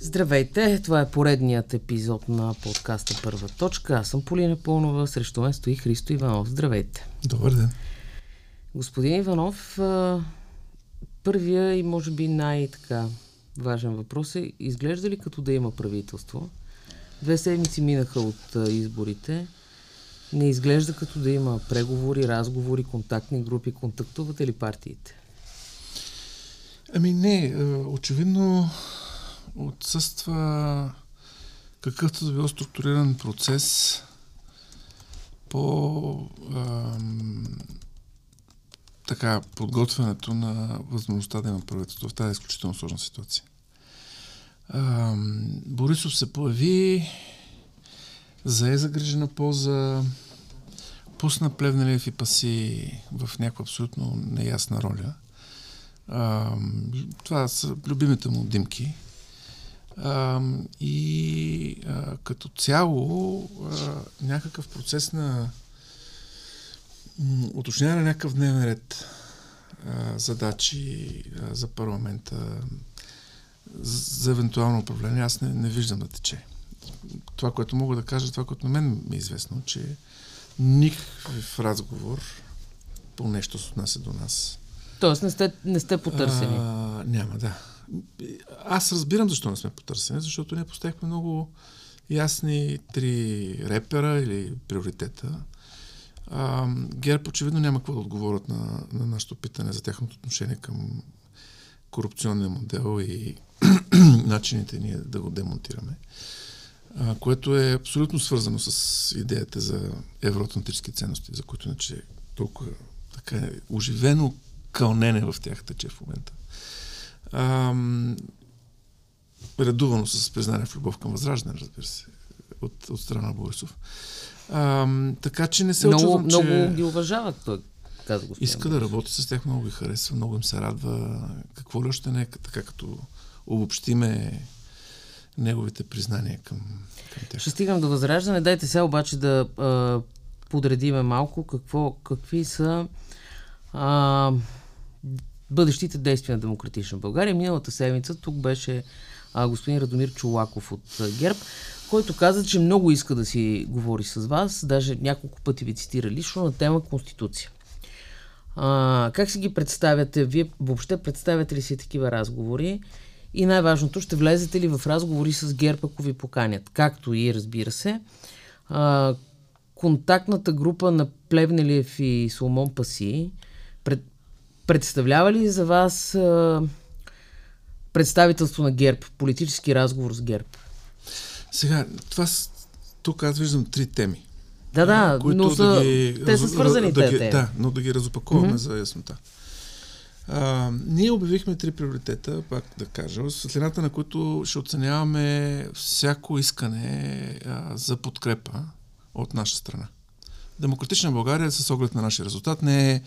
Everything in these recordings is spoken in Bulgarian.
Здравейте, това е поредният епизод на подкаста Първа точка. Аз съм Полина Пълнова, срещу мен стои Христо Иванов. Здравейте. Добър ден. Господин Иванов, първия и може би най-така важен въпрос е, изглежда ли като да има правителство? Две седмици минаха от изборите. Не изглежда като да има преговори, разговори, контактни групи. Контактувате ли партиите? Ами не, очевидно отсъства какъвто да било структуриран процес по ам, така, подготвянето на възможността да има правителство в тази изключително сложна ситуация. Ам, Борисов се появи, зае загрижена поза, пусна Плевнелиев и Паси в някаква абсолютно неясна роля. Ам, това са любимите му димки. А, и а, като цяло а, някакъв процес на уточняване на някакъв дневен ред, а, задачи а, за парламента, за, за евентуално управление, аз не, не виждам да тече. Това, което мога да кажа, това, което на мен ми е известно, че никакъв разговор по нещо се отнася до нас. Тоест не сте, не сте потърсени? А, няма, да аз разбирам защо не сме потърсени, защото ние поставихме много ясни три репера или приоритета. А, ГЕРБ очевидно няма какво да отговорят на, на нашето питане за тяхното отношение към корупционния модел и начините ние да го демонтираме. А, което е абсолютно свързано с идеята за евроатлантически ценности, за които иначе толкова така оживено кълнене в тях тече в момента ам, редувано с признание в любов към възраждане, разбира се, от, от страна Борисов. Ам, така че не се много, очудвам, много че... Много ги уважават, той каза господин Иска да работи с тях, много ги харесва, много им се радва. Какво ли още не е така, като обобщиме неговите признания към, към тях. Ще стигам до възраждане. Дайте сега обаче да а, подредиме малко какво, какви са а, бъдещите действия на Демократична България. Миналата седмица тук беше а, господин Радомир Чулаков от а, ГЕРБ, който каза, че много иска да си говори с вас, даже няколко пъти ви цитира лично на тема Конституция. А, как си ги представяте? Вие въобще представяте ли си такива разговори? И най-важното, ще влезете ли в разговори с ГЕРБ, ако ви поканят? Както и, разбира се, а, контактната група на Плевнелиев и Соломон Паси пред, Представлява ли за вас а, представителство на ГЕРБ, политически разговор с ГЕРБ? Сега, това тук аз виждам три теми. Да, да, които но са, да ги, те са свързани да, те Да, но да ги разопакуваме mm-hmm. за яснота. А, ние обявихме три приоритета, пак да кажа, светлината на които ще оценяваме всяко искане а, за подкрепа от наша страна. Демократична България с оглед на нашия резултат не е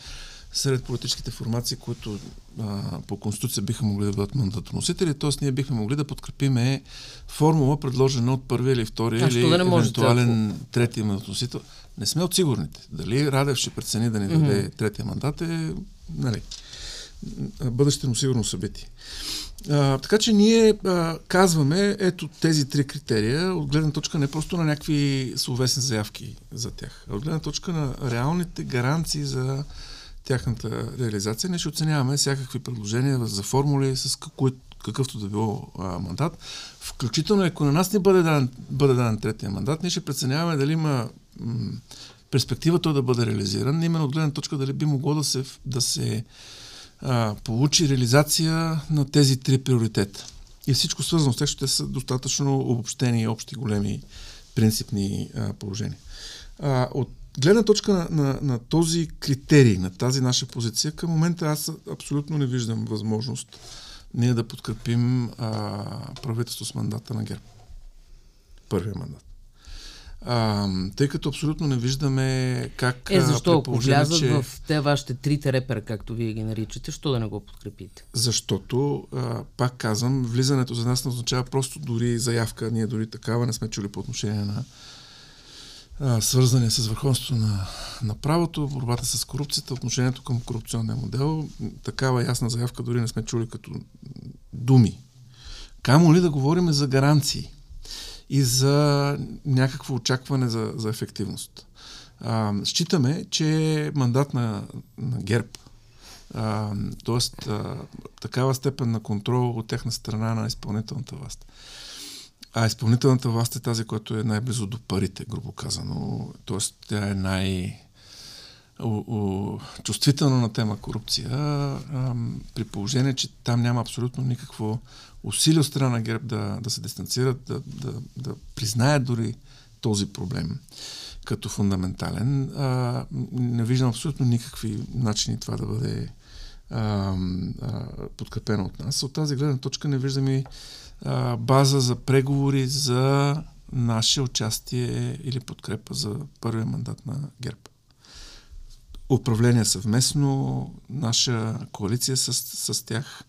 сред политическите формации, които а, по Конституция биха могли да бъдат мандатоносители, т.е. ние бихме могли да подкрепиме формула, предложена от първия или втория или да евентуален третия мандатоносител. Не сме от сигурните. Дали Радев ще прецени да ни даде mm-hmm. третия мандат е нали, бъдеще но сигурно събитие. А, така че ние а, казваме ето тези три критерия от гледна точка не просто на някакви словесни заявки за тях, а от гледна точка на реалните гаранции за тяхната реализация. Ние ще оценяваме всякакви предложения за формули с какой, какъвто да било а, мандат. Включително, ако на нас не бъде даден, бъде даден третия мандат, ние ще преценяваме дали има м- перспектива той да бъде реализиран, именно от гледна точка дали би могло да се, да се а, получи реализация на тези три приоритета. И всичко свързано с тях ще са достатъчно обобщени, общи, големи, принципни а, положения. А, от гледна точка на, на, на този критерий, на тази наша позиция, към момента аз абсолютно не виждам възможност ние да подкрепим а, правителство с мандата на ГЕРБ. Първия мандат. А, тъй като абсолютно не виждаме как... Е, защо? Ако влязат че... в те вашите трите репера, както вие ги наричате, що да не го подкрепите? Защото, а, пак казвам, влизането за нас не означава просто дори заявка, ние дори такава не сме чули по отношение на а, свързани с върховенството на, на правото, борбата с корупцията, отношението към корупционния модел. Такава ясна заявка дори не сме чули като думи. Камо ли да говорим за гаранции и за някакво очакване за, за ефективност. А, считаме, че мандат на, на ГЕРБ, т.е. такава степен на контрол от тяхна страна на изпълнителната власт, а изпълнителната власт е тази, която е най-близо до парите, грубо казано. Тоест, тя е най- чувствителна на тема корупция, а, при положение, че там няма абсолютно никакво усилие от страна на ГЕРБ да, да се дистанцират, да, да, да признаят дори този проблем като фундаментален. А, не виждам абсолютно никакви начини това да бъде а, а, подкрепено от нас. От тази гледна точка не виждам и а, база за преговори за наше участие или подкрепа за първия мандат на ГЕРБ. Управление съвместно, наша коалиция с, с тях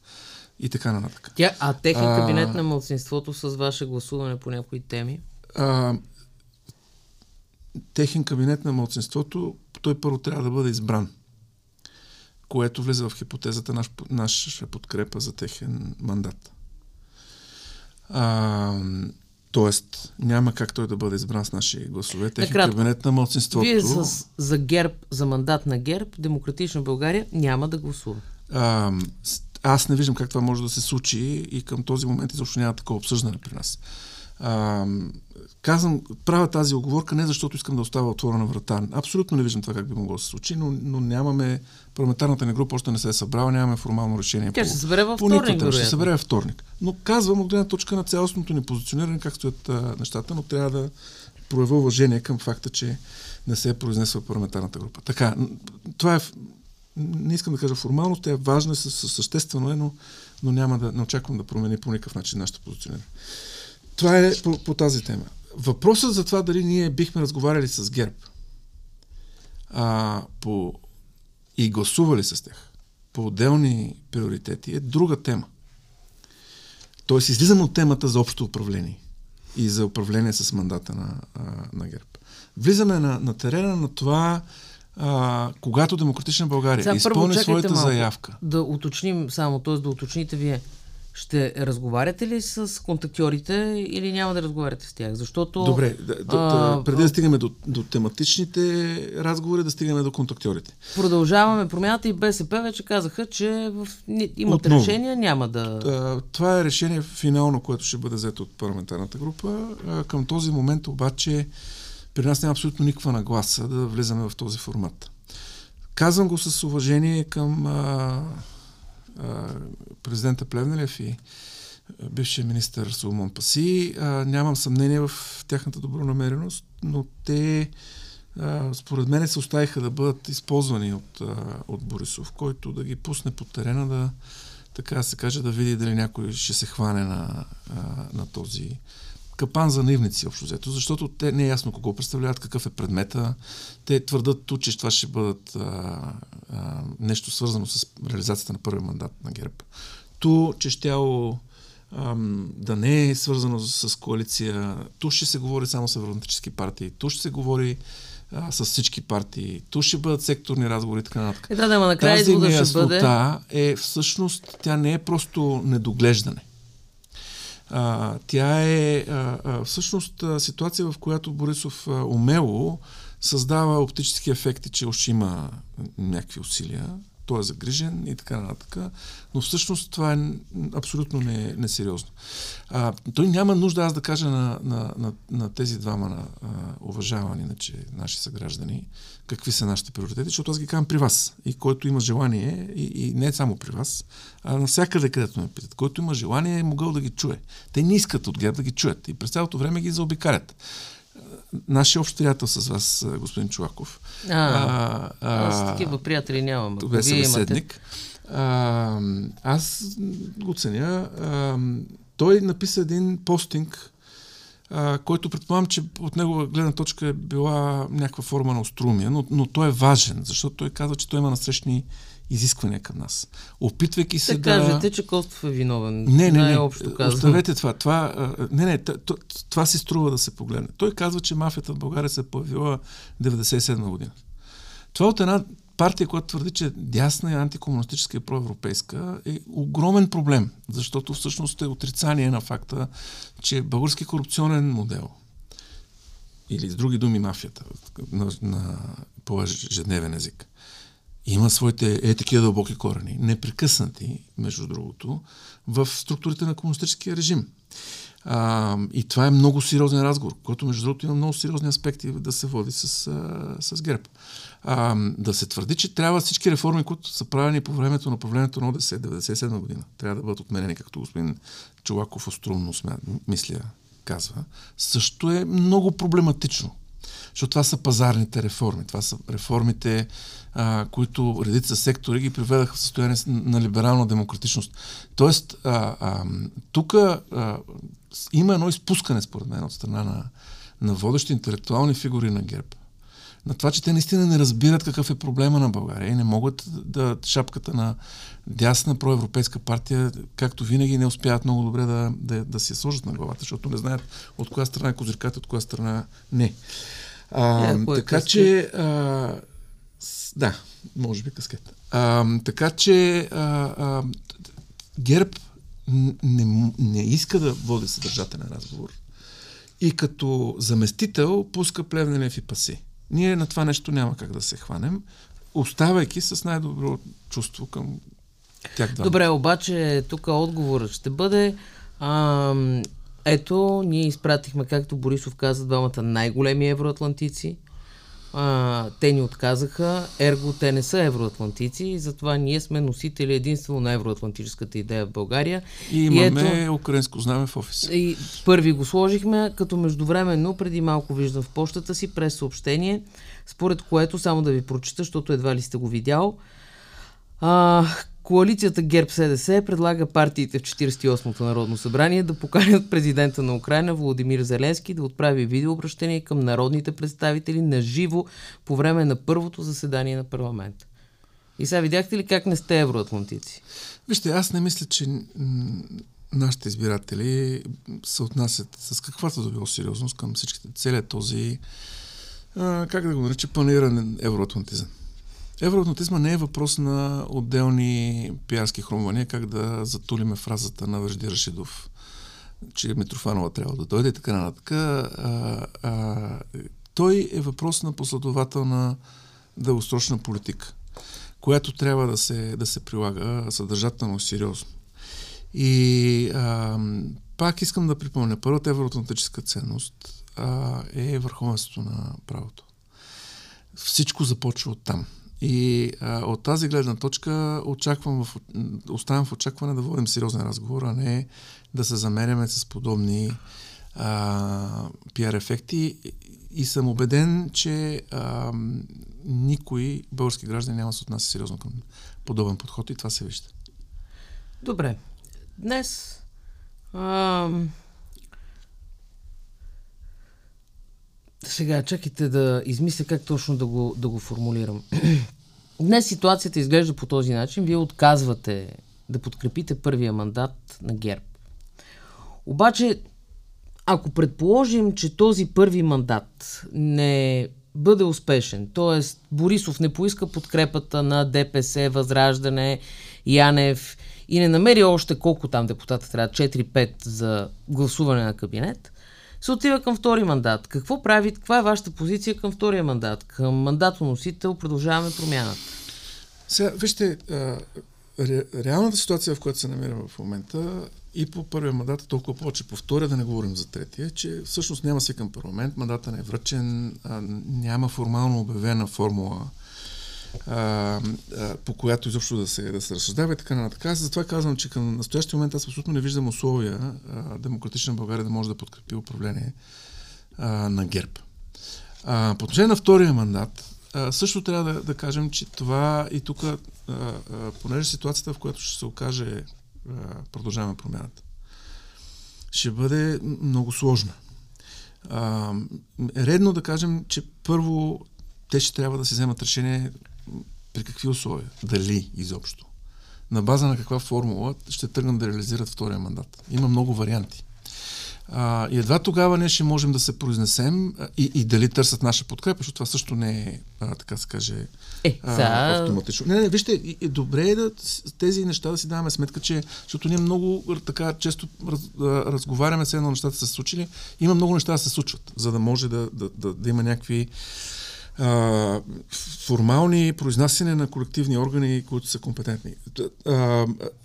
и така нататък. Тя, а техен кабинет на младсинството с ваше гласуване по някои теми? А, техен кабинет на младсинството, той първо трябва да бъде избран, което влиза в хипотезата наш, наша подкрепа за техен мандат. А, тоест, няма как той да бъде избран с наши гласове. Техен Накратко, кабинет на младсинството. Вие с, за ГЕРБ, за мандат на ГЕРБ, Демократична България няма да гласува. А, аз не виждам как това може да се случи и към този момент изобщо няма такова обсъждане при нас. А, казвам, правя тази оговорка не защото искам да остава отворена врата. Абсолютно не виждам това как би могло да се случи, но, но нямаме, парламентарната ни група още не се е събрала, нямаме формално решение. Тя ще се събере във вторник. Ще се събере във вторник. Но казвам от гледна точка на цялостното ни позициониране, как стоят а, нещата, но трябва да проявя уважение към факта, че не се е произнесла парламентарната група. Така, това е не искам да кажа формално, тя е важна, съществено е, но, но няма да, не очаквам да промени по никакъв начин нашата позициониране. Това е по, по тази тема. Въпросът за това дали ние бихме разговаряли с ГЕРБ а, по, и гласували с тях по отделни приоритети е друга тема. Тоест, излизаме от темата за общо управление и за управление с мандата на, на ГЕРБ. Влизаме на, на терена на това а, когато Демократична България Сега, изпълни своята малко, заявка. Да уточним само, т.е. да уточните вие. Ще разговаряте ли с контактьорите или няма да разговаряте с тях? Защото... Добре, да, да, а, преди да стигаме до, до тематичните разговори, да стигаме до контактьорите. Продължаваме промяната и БСП вече казаха, че в... имат Отново. решение, няма да... Това е решение финално, което ще бъде взето от парламентарната група. Към този момент обаче при нас няма абсолютно никаква нагласа да влизаме в този формат. Казвам го с уважение към а, а, президента Плевнелев и бившия министър Соломон Паси. А, нямам съмнение в тяхната добронамереност, но те а, според мен се оставиха да бъдат използвани от, а, от Борисов, който да ги пусне по терена да така се каже, да види дали някой ще се хване на, а, на този капан за наивници, общо взето, защото те не е ясно кого представляват, какъв е предмета. Те твърдат тут, че това ще бъдат а, а, нещо свързано с реализацията на първи мандат на ГЕРБ. Ту, че щяло да не е свързано с коалиция. Ту ще се говори само с евроатлантически партии. Ту ще се говори а, с всички партии. Ту ще бъдат секторни разговори и така нататък. Е, да, да, накрая Тази неяснота е всъщност, тя не е просто недоглеждане. А, тя е а, а, всъщност а, ситуация, в която Борисов а, умело създава оптически ефекти, че още има някакви усилия, той е загрижен и така нататък, но всъщност това е абсолютно не, несериозно. А, той няма нужда аз да кажа на, на, на, на тези двама на, а, уважавани иначе наши съграждани какви са нашите приоритети, защото аз ги казвам при вас. И който има желание, и, и не само при вас, а навсякъде, където ме питат, който има желание, е могъл да ги чуе. Те не искат от ГЕРБ да ги чуят и през цялото време ги заобикалят нашия общ приятел с вас, господин Чулаков. А, а, а, аз такива приятели нямам. Това е събеседник. А, аз го ценя. А, той написа един постинг, а, който предполагам, че от негова гледна точка е била някаква форма на острумия, но, но той е важен, защото той казва, че той има насрещни изисквания към нас. Опитвайки се да... да... кажете, че Костов е виновен. Не, не, не. Оставете това. това не, не, това, това си струва да се погледне. Той казва, че мафията в България се е появила 97 година. Това от една партия, която твърди, че е дясна и антикомунистическа и проевропейска, е огромен проблем, защото всъщност е отрицание на факта, че български корупционен модел, или с други думи мафията, на, на по ежедневен език, има своите е такива дълбоки корени, непрекъснати, между другото, в структурите на комунистическия режим. А, и това е много сериозен разговор, който между другото има много сериозни аспекти да се води с, а, с ГЕРБ. А, да се твърди, че трябва всички реформи, които са правени по времето на правлението на ОДС 97 година, трябва да бъдат отменени, както господин Чулаков острумно мисля, казва, също е много проблематично. Защото това са пазарните реформи. Това са реформите, а, които редица сектори ги приведаха в състояние на либерална демократичност. Тоест, тук има едно изпускане, според мен, от страна на, на водещи интелектуални фигури на ГЕРБ. На това, че те наистина не разбират какъв е проблема на България и не могат да шапката на дясна проевропейска партия, както винаги, не успяват много добре да, да, да си я сложат на главата, защото не знаят от коя страна е козирката, от коя страна не. А, е, така е че. А, да, може би каскет. А, така че а, а, ГЕРБ не, не иска да води съдържателен разговор и като заместител пуска Плевнелев и Паси. Ние на това нещо няма как да се хванем, оставайки с най-добро чувство към тях. Добре, обаче тук отговорът ще бъде ам, ето, ние изпратихме, както Борисов каза, двамата най-големи евроатлантици. А, те ни отказаха, ерго те не са евроатлантици и затова ние сме носители единствено на евроатлантическата идея в България. И имаме и ето, украинско знаме в офиса. И първи го сложихме, като междувременно, преди малко виждам в почтата си през съобщение, според което, само да ви прочита, защото едва ли сте го видял, а, Коалицията ГЕРБ-СДС предлага партиите в 48-то Народно събрание да поканят президента на Украина Владимир Зеленски да отправи видеообращение към народните представители на живо по време на първото заседание на парламента. И сега видяхте ли как не сте евроатлантици? Вижте, аз не мисля, че нашите избиратели се отнасят с каквато да било сериозност към всичките, целият този, а, как да го нареча, планиран евроатлантизъм. Евроатлантизма не е въпрос на отделни пиарски хрумвания, как да затулиме фразата на Вежди Рашидов, че Митрофанова трябва да дойде и така нататък. Той е въпрос на последователна дългосрочна политика, която трябва да се, да се прилага съдържателно сериозно. И а, пак искам да припомня, първата евроатлантическа ценност а, е върховенството на правото. Всичко започва от там. И а, от тази гледна точка очаквам в, оставям в очакване да водим сериозен разговор, а не да се замеряме с подобни а, пиар ефекти. И съм убеден, че а, никой български граждан няма да се отнася сериозно към подобен подход и това се вижда. Добре. Днес а, Сега, чакайте да измисля как точно да го, да го формулирам. Днес ситуацията изглежда по този начин. Вие отказвате да подкрепите първия мандат на ГЕРБ. Обаче, ако предположим, че този първи мандат не бъде успешен, т.е. Борисов не поиска подкрепата на ДПС, Възраждане, Янев и не намери още колко там депутата трябва, 4-5 за гласуване на кабинет, се отива към втори мандат. Какво прави, каква е вашата позиция към втория мандат? Към мандатоносител продължаваме промяната. Сега, вижте, ре, реалната ситуация, в която се намираме в момента и по първия мандат, толкова повече по втория, да не говорим за третия, че всъщност няма към парламент, мандата не е връчен, няма формално обявена формула а, а, по която изобщо да се, да се разсъждава и така нататък. Аз затова казвам, че към настоящия момент аз абсолютно не виждам условия а, демократична България да може да подкрепи управление а, на ГЕРБ. А, по отношение на втория мандат, а, също трябва да, да кажем, че това и тук, понеже ситуацията, в която ще се окаже а, продължаваме промяната, ще бъде много сложна. А, редно да кажем, че първо те ще трябва да се вземат решение при какви условия, дали изобщо, на база на каква формула ще тръгнат да реализират втория мандат. Има много варианти. А, и едва тогава ние ще можем да се произнесем а, и, и дали търсят наша подкрепа, защото това също не е, а, така се каже, е, а, автоматично. Не, не, вижте, и, и добре е да тези неща да си даваме сметка, че, защото ние много така често раз, а, разговаряме с едно нещата са се случили, има много неща да се случват, за да може да, да, да, да има някакви формални произнасяне на колективни органи, които са компетентни.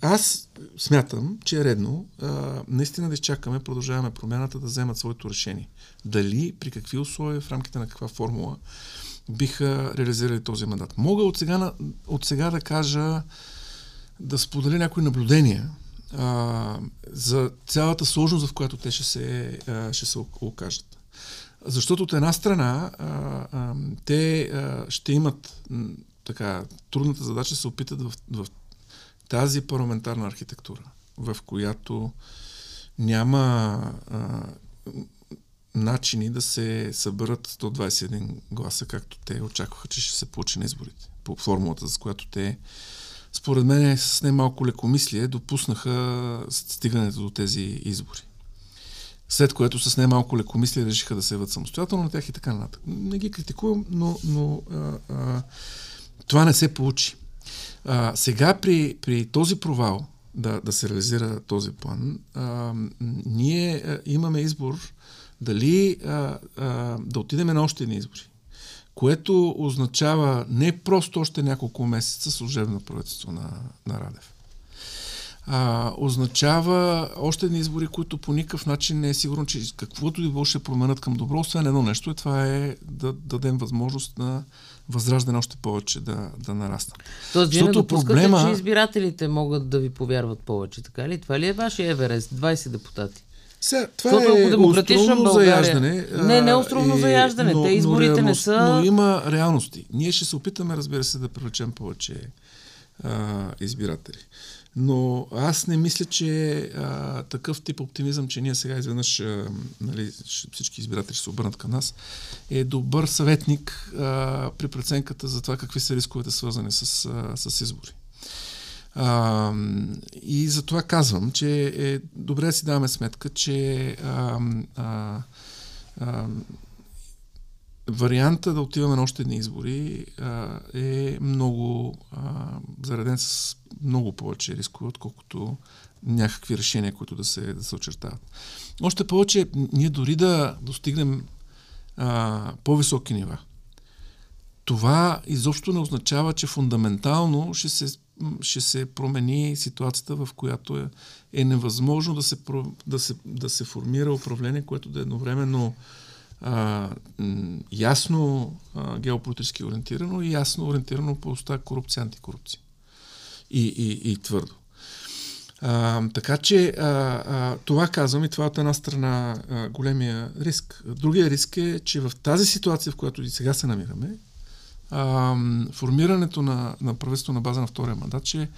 Аз смятам, че е редно а, наистина да изчакаме, продължаваме промяната да вземат своето решение. Дали, при какви условия, в рамките на каква формула биха реализирали този мандат. Мога от сега, от сега да кажа, да споделя някои наблюдения за цялата сложност, в която те ще се, ще се окажат. Защото от една страна а, а, те а, ще имат така трудната задача да се опитат в, в тази парламентарна архитектура, в която няма а, начини да се съберат 121 гласа, както те очакваха, че ще се получи на изборите. По формулата, с която те, според мен, с немалко лекомислие допуснаха стигането до тези избори след което с немалко лекомислие решиха да се яват самостоятелно на тях и така нататък. Не ги критикувам, но, но а, а, това не се получи. А, сега при, при този провал да, да се реализира този план, а, ние а, имаме избор дали а, а, да отидем на още едни избори, което означава не просто още няколко месеца служебно правителство на, на Радев а, означава още едни избори, които по никакъв начин не е сигурно, че каквото и било ще променят към добро, освен едно нещо, и това е да дадем възможност на възраждане още повече да, да нараста. Тоест, вие не допускате, проблема... че избирателите могат да ви повярват повече, така ли? Това ли е вашия Еверест? 20 депутати. Сега, това Защото е България... заяждане. Не, не островно заяждане. Но, Те изборите но реалност, не са... Но има реалности. Ние ще се опитаме, разбира се, да привлечем повече а, избиратели. Но аз не мисля, че а, такъв тип оптимизъм, че ние сега изведнъж а, нали, всички избиратели ще се обърнат към нас, е добър съветник а, при преценката за това какви са рисковете свързани с, а, с избори. А, и за това казвам, че е добре да си даваме сметка, че а, а, а, варианта да отиваме на още едни избори а, е много а, зареден с много повече рискове, отколкото някакви решения, които да се, да се очертават. Още повече, ние дори да достигнем а, по-високи нива, това изобщо не означава, че фундаментално ще се, ще се промени ситуацията, в която е, е невъзможно да се, да, се, да се формира управление, което да е едновременно а, ясно а, геополитически ориентирано и ясно ориентирано по оста корупция, антикорупция. И, и, и твърдо. А, така че а, а, това казвам и това от една страна а, големия риск. Другия риск е, че в тази ситуация, в която и сега се намираме, а, формирането на, на правителство на база на втория мандат ще,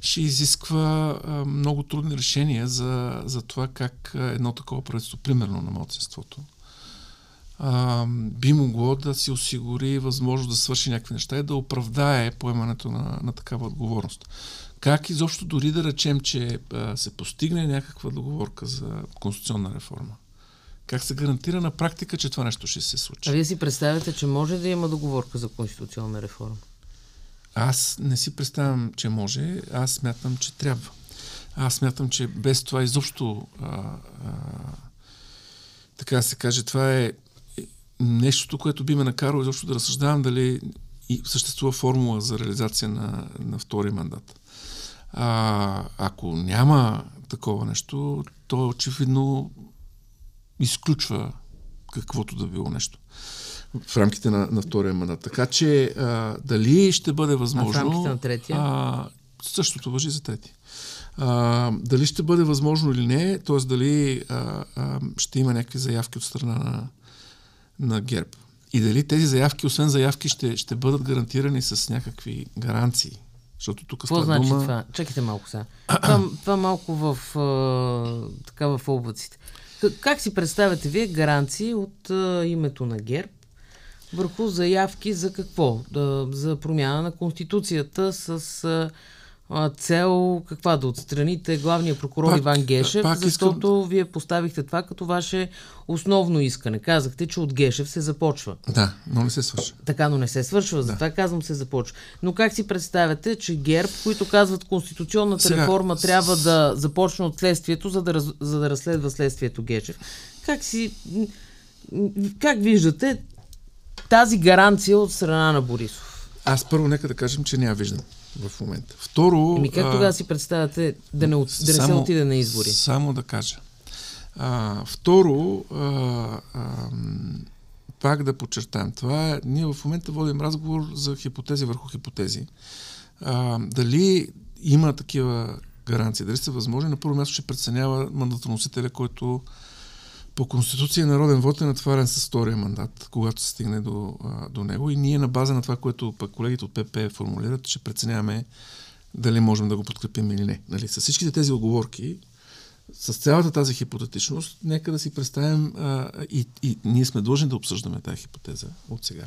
ще изисква а, много трудни решения за, за това как едно такова правителство, примерно на младсинството, а, би могло да си осигури възможност да свърши някакви неща и да оправдае поемането на, на такава отговорност. Как изобщо дори да речем, че а, се постигне някаква договорка за конституционна реформа? Как се гарантира на практика, че това нещо ще се случи? А вие си представяте, че може да има договорка за конституционна реформа? Аз не си представям, че може. Аз смятам, че трябва. Аз смятам, че без това изобщо а, а, така се каже, това е нещото, което би ме накарало изобщо да разсъждавам дали и съществува формула за реализация на, на втори мандат. А, ако няма такова нещо, то очевидно изключва каквото да било нещо в рамките на, на втория мандат. Така че а, дали ще бъде възможно... А в рамките на третия? А, същото въжи за трети. А, дали ще бъде възможно или не, т.е. дали а, а, ще има някакви заявки от страна на, на ГЕРБ. И дали тези заявки, освен заявки, ще, ще бъдат гарантирани с някакви гаранции. Защото тук Какво значи дума... това? Чакайте малко сега. това, това малко в, а, така в облаците. Как, си представяте вие гаранции от а, името на ГЕРБ върху заявки за какво? Да, за промяна на Конституцията с а, цел каква да отстраните главния прокурор пак, Иван Гешев, пак защото искам... вие поставихте това като ваше основно искане. Казахте, че от Гешев се започва. Да, но не се свършва. Така, но не се свършва, затова да. казвам се започва. Но как си представяте, че ГЕРБ, които казват конституционната Сега... реформа трябва да започне от следствието, за да, раз... за да разследва следствието Гешев, как си... Как виждате тази гаранция от страна на Борисов? Аз първо нека да кажем, че няма виждам в момента. Второ... Еми как тогава си представяте да не, от, да не само, се отиде на избори? Само да кажа. А, второ, а, а, пак да подчертаем това, е, ние в момента водим разговор за хипотези върху хипотези. А, дали има такива гаранции, дали са възможни, на първо място ще преценява мандатоносителя, който по Конституция народен вод е натварен с втория мандат, когато се стигне до, до него и ние на база на това, което пък колегите от ПП формулират, ще преценяваме дали можем да го подкрепим или не. Нали, с всичките тези оговорки, с цялата тази хипотетичност, нека да си представим а, и, и ние сме длъжни да обсъждаме тази хипотеза от сега,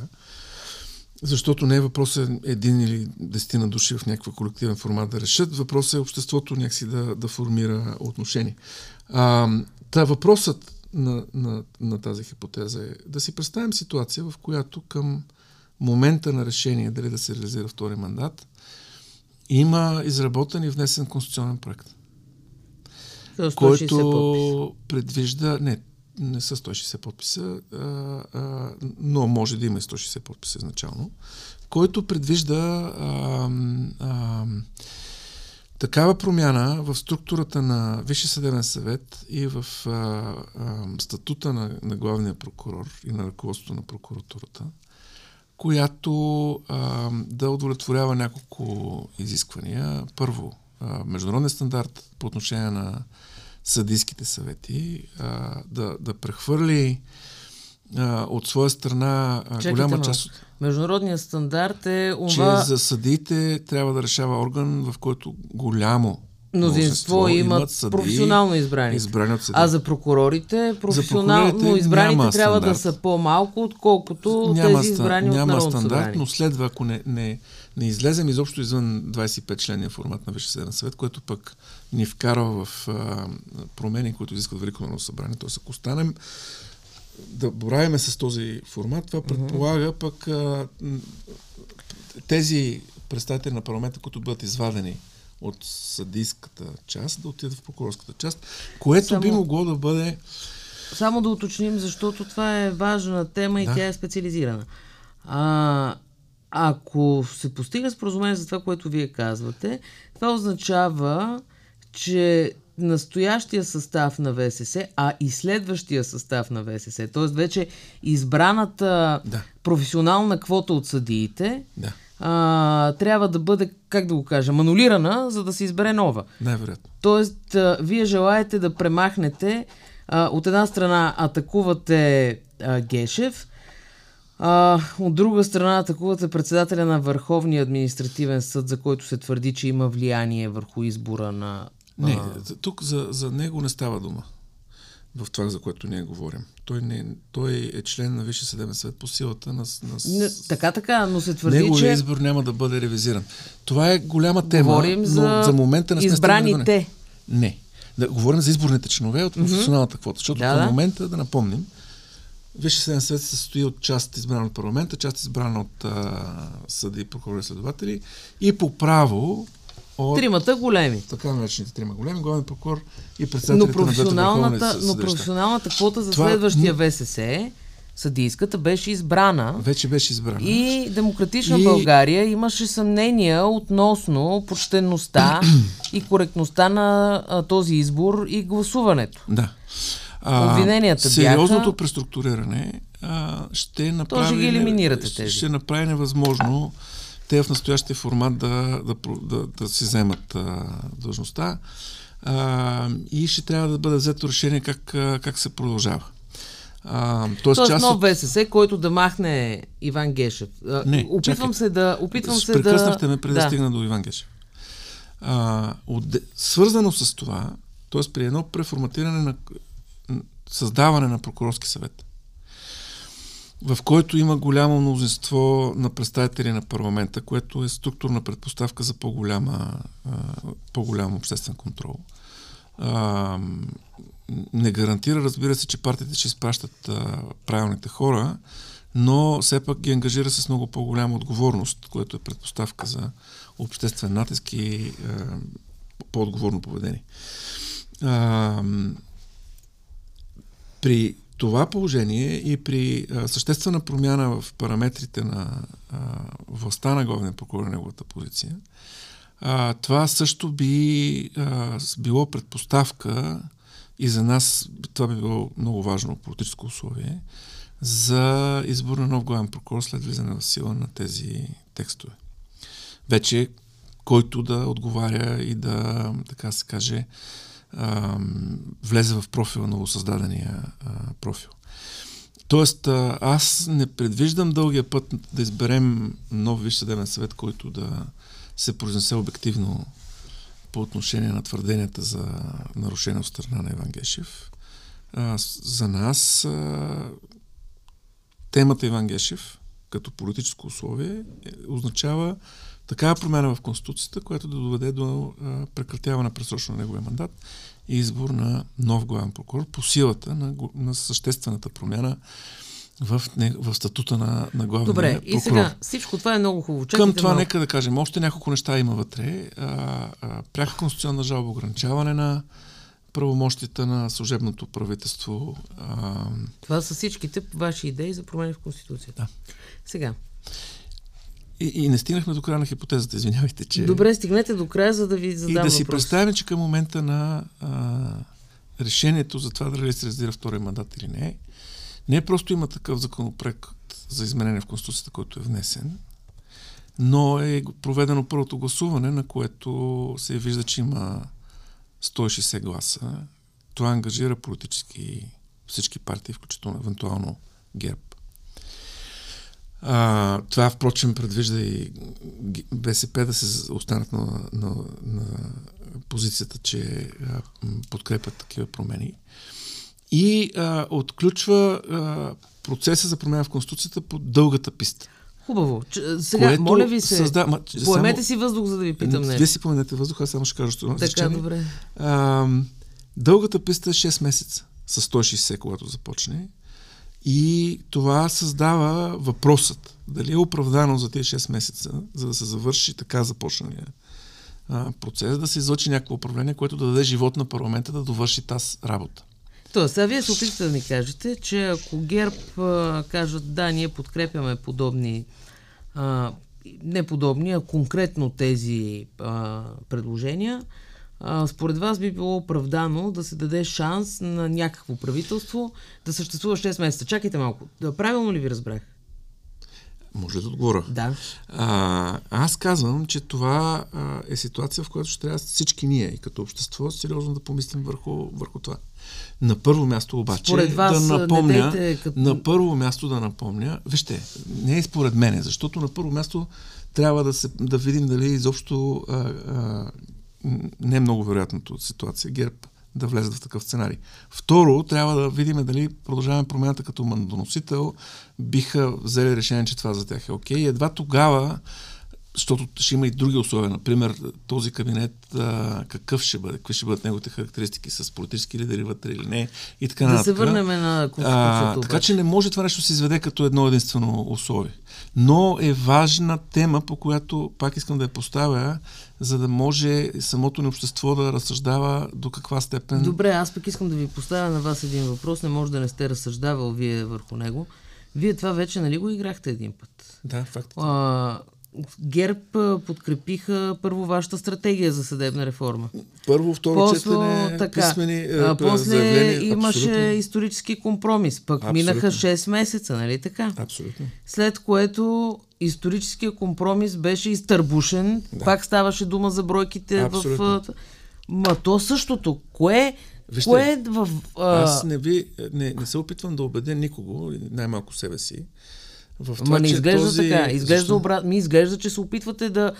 защото не е въпросът един или десетина души в някаква колективен формат да решат, въпросът е обществото някакси да, да формира отношение. А, та въпросът на, на, на тази хипотеза е да си представим ситуация, в която към момента на решение дали да се реализира втори мандат, има изработен и внесен конституционен проект. Който предвижда, не, не са 160 подписа, а, а, но може да има и 160 подписа изначално, който предвижда а, а, Такава промяна в структурата на Висше съдебен съвет и в а, а, статута на, на главния прокурор и на ръководството на прокуратурата, която а, да удовлетворява няколко изисквания. Първо, а, международен стандарт по отношение на съдийските съвети, а, да, да прехвърли а, от своя страна а, голяма част от... Международният стандарт е това... Че за съдиите трябва да решава орган, в който голямо мнозинство имат съдии, професионално избрани. избрани от а за прокурорите, професионално за прокурорите избраните трябва стандарт. да са по-малко, отколкото няма тези избрани няма от стандарт, събрание. но следва, ако не, не, не излезем изобщо извън 25 чления формат на Висше съдебен съвет, което пък ни вкарва в а, промени, които изискват Велико народно събрание. Тоест, ако останем да боравиме с този формат, това предполага пък а, тези представители на парламента, които бъдат извадени от съдийската част, да отидат в прокурорската част, което Само... би могло да бъде... Само да уточним, защото това е важна тема и да. тя е специализирана. А, ако се постига споразумение за това, което вие казвате, това означава, че настоящия състав на ВСС, а и следващия състав на ВСС, т.е. вече избраната да. професионална квота от съдиите, да. а, трябва да бъде, как да го кажа, манулирана, за да се избере нова. Най-вероятно. Тоест, а, вие желаете да премахнете, а, от една страна атакувате а, Гешев, а, от друга страна атакувате председателя на Върховния административен съд, за който се твърди, че има влияние върху избора на не, а... тук за, за него не става дума в това, за което ние говорим. Той, не, той е член на Висше съдебен съвет по силата на... на не, така, така, но се твърди, Неговия че... избор няма да бъде ревизиран. Това е голяма тема, говорим но за, за момента не сме избраните. Не. Да, говорим за изборните членове от професионалната квота, защото да, към момента, да напомним, Висше съдебен съвет се състои от част избрана от парламента, част избрана от а, съди, прокурори, следователи и по право от Тримата големи. Така наречените трима големи, главен прокурор и председателите но професионалната, на Но професионалната квота за Това, следващия ВСС съдийската беше избрана. Вече беше избрана. И Демократична и... България имаше съмнения относно почтенността и коректността на а, този избор и гласуването. Да. А, Обвиненията сериозното бяха... преструктуриране а, ще направи... То ще ги елиминирате тези. Ще направи невъзможно а те в настоящия формат да, да, да, да си вземат а, длъжността а, и ще трябва да бъде взето решение как, а, как се продължава. А, тоест, тоест част нов ВСС, който да махне Иван Гешев. А, не, опитвам чакай. се да... Опитвам се Прекъснахте да... ме преди да стигна до Иван Гешев. А, от, свързано с това, т.е. при едно преформатиране на създаване на прокурорски съвет, в който има голямо мнозинство на представители на парламента, което е структурна предпоставка за по-голяма, по-голям обществен контрол. Не гарантира, разбира се, че партиите ще изпращат правилните хора, но все пак ги ангажира с много по-голяма отговорност, което е предпоставка за обществен натиск и по-отговорно поведение. А, при това положение и при а, съществена промяна в параметрите на а, властта на главния прокурор неговата позиция, а, това също би а, било предпоставка и за нас това би било много важно политическо условие за избор на нов главен прокурор след влизане в сила на тези текстове. Вече който да отговаря и да, така се каже, а, влезе в профила, новосъздадения а, профил. Тоест, а, аз не предвиждам дългия път да изберем нов Висш съдебен съвет, който да се произнесе обективно по отношение на твърденията за нарушение от страна на Иван Гешев. А, за нас а, темата Иван Гешев като политическо условие е, означава такава промяна в Конституцията, която да доведе до а, прекратяване пресрочно на неговия мандат и избор на нов главен прокурор по силата на, на съществената промяна в, не, в статута на, на главния Добре, прокурор. и сега всичко това е много хубаво. Чакайте Към това малко. нека да кажем, още няколко неща има вътре. А, а, пряка конституционна жалба, ограничаване на правомощите на служебното правителство. А... Това са всичките ваши идеи за промени в Конституцията. Да. Сега, и, и не стигнахме до края на хипотезата, извинявайте, че... Добре, стигнете до края, за да ви задам И да си въпрос. представим, че към момента на а, решението за това дали се раздира втория мандат или не, не просто има такъв законопроект за изменение в Конституцията, който е внесен, но е проведено първото гласуване, на което се вижда, че има 160 гласа. Това ангажира политически всички партии, включително евентуално ГЕРБ. А, това, впрочем, предвижда и БСП да се останат на, на, на позицията, че а, подкрепят такива промени. И а, отключва а, процеса за промяна в Конституцията по дългата писта. Хубаво. Ч, сега, Което моля ви се, създа... Ма, поемете само... си въздух, за да ви питам нещо. Вие си поемете въздух, аз само ще кажа, що Така, добре. А, дългата писта е 6 месеца, с 160, когато започне. И това създава въпросът дали е оправдано за тези 6 месеца, за да се завърши така започналия процес, да се излъчи някакво управление, което да даде живот на парламента да довърши тази работа. Тоест, а вие се опитвате да ми кажете, че ако ГЕРБ а, кажат да, ние подкрепяме подобни, а, не подобни, а конкретно тези а, предложения, а, според вас би било оправдано да се даде шанс на някакво правителство да съществува 6 месеца. Чакайте малко. Да, правилно ли ви разбрах? Може да отговоря. Да. А, аз казвам, че това а, е ситуация, в която ще трябва всички ние и като общество сериозно да помислим върху, върху това. На първо място обаче според вас, да напомня, като... на първо място да напомня, вижте, не е според мене, защото на първо място трябва да, се, да видим дали изобщо а, а, не е много вероятното ситуация ГЕРБ да влезат в такъв сценарий. Второ, трябва да видим дали продължаваме промяната като мандоносител, биха взели решение, че това за тях е окей. Okay. Едва тогава, защото ще има и други условия, например, този кабинет а, какъв ще бъде, какви ще бъдат неговите характеристики с политически лидери вътре или не и така Да се върнем на Конституцията. Така че не може това нещо да се изведе като едно единствено условие. Но е важна тема, по която пак искам да я поставя, за да може самото ни общество да разсъждава до каква степен. Добре, аз пък искам да ви поставя на вас един въпрос. Не може да не сте разсъждавал вие върху него. Вие това вече нали го играхте един път? Да, факт. А, ГЕРБ подкрепиха първо вашата стратегия за съдебна реформа. Първо, второ после, четене, така, писмени а, После имаше абсолютно. исторически компромис. Пък абсолютно. минаха 6 месеца, нали така? Абсолютно. След което историческия компромис беше изтърбушен. Да. Пак ставаше дума за бройките абсолютно. в... Ма то същото. Кое Вижте, Кое е в... А... Аз не, ви, не, не се опитвам да убедя никого, най-малко себе си, в това, Ма не изглежда този... така. Изглежда обрат... Ми изглежда, че се опитвате да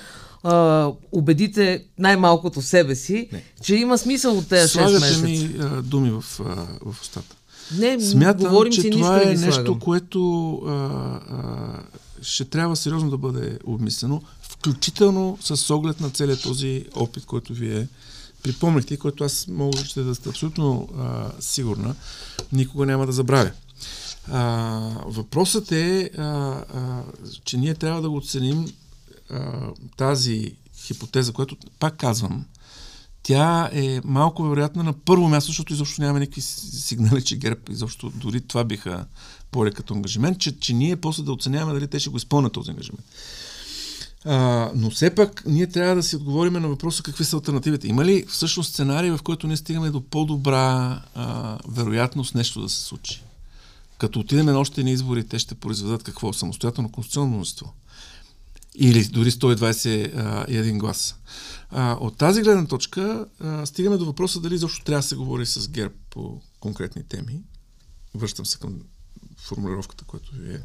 а, убедите най-малкото себе си, не. че има смисъл от тези 6 месеца. ми а, думи в, а, в устата. Не, Смятам, говорим че си, това нищо е не нещо, слагам. което а, а, ще трябва сериозно да бъде обмислено, включително с оглед на целият този опит, който вие припомнихте и който аз мога да ще да сте абсолютно а, сигурна, никога няма да забравя. А, въпросът е, а, а, че ние трябва да го оценим а, тази хипотеза, която, пак казвам, тя е малко вероятна на първо място, защото изобщо няма никакви си- сигнали, че ГЕРБ изобщо дори това биха поели като ангажимент, че, че ние после да оценяваме дали те ще го изпълнят този ангажимент. А, но все пак ние трябва да си отговорим на въпроса какви са альтернативите. Има ли всъщност сценарий, в който ние стигаме до по-добра а, вероятност нещо да се случи? Като отидем на още едни избори, те ще произведат какво? Самостоятелно конституционно мнозинство. Или дори 121 глас. А, от тази гледна точка а, стигаме до въпроса дали защо трябва да се говори с ГЕРБ по конкретни теми. Връщам се към формулировката, която вие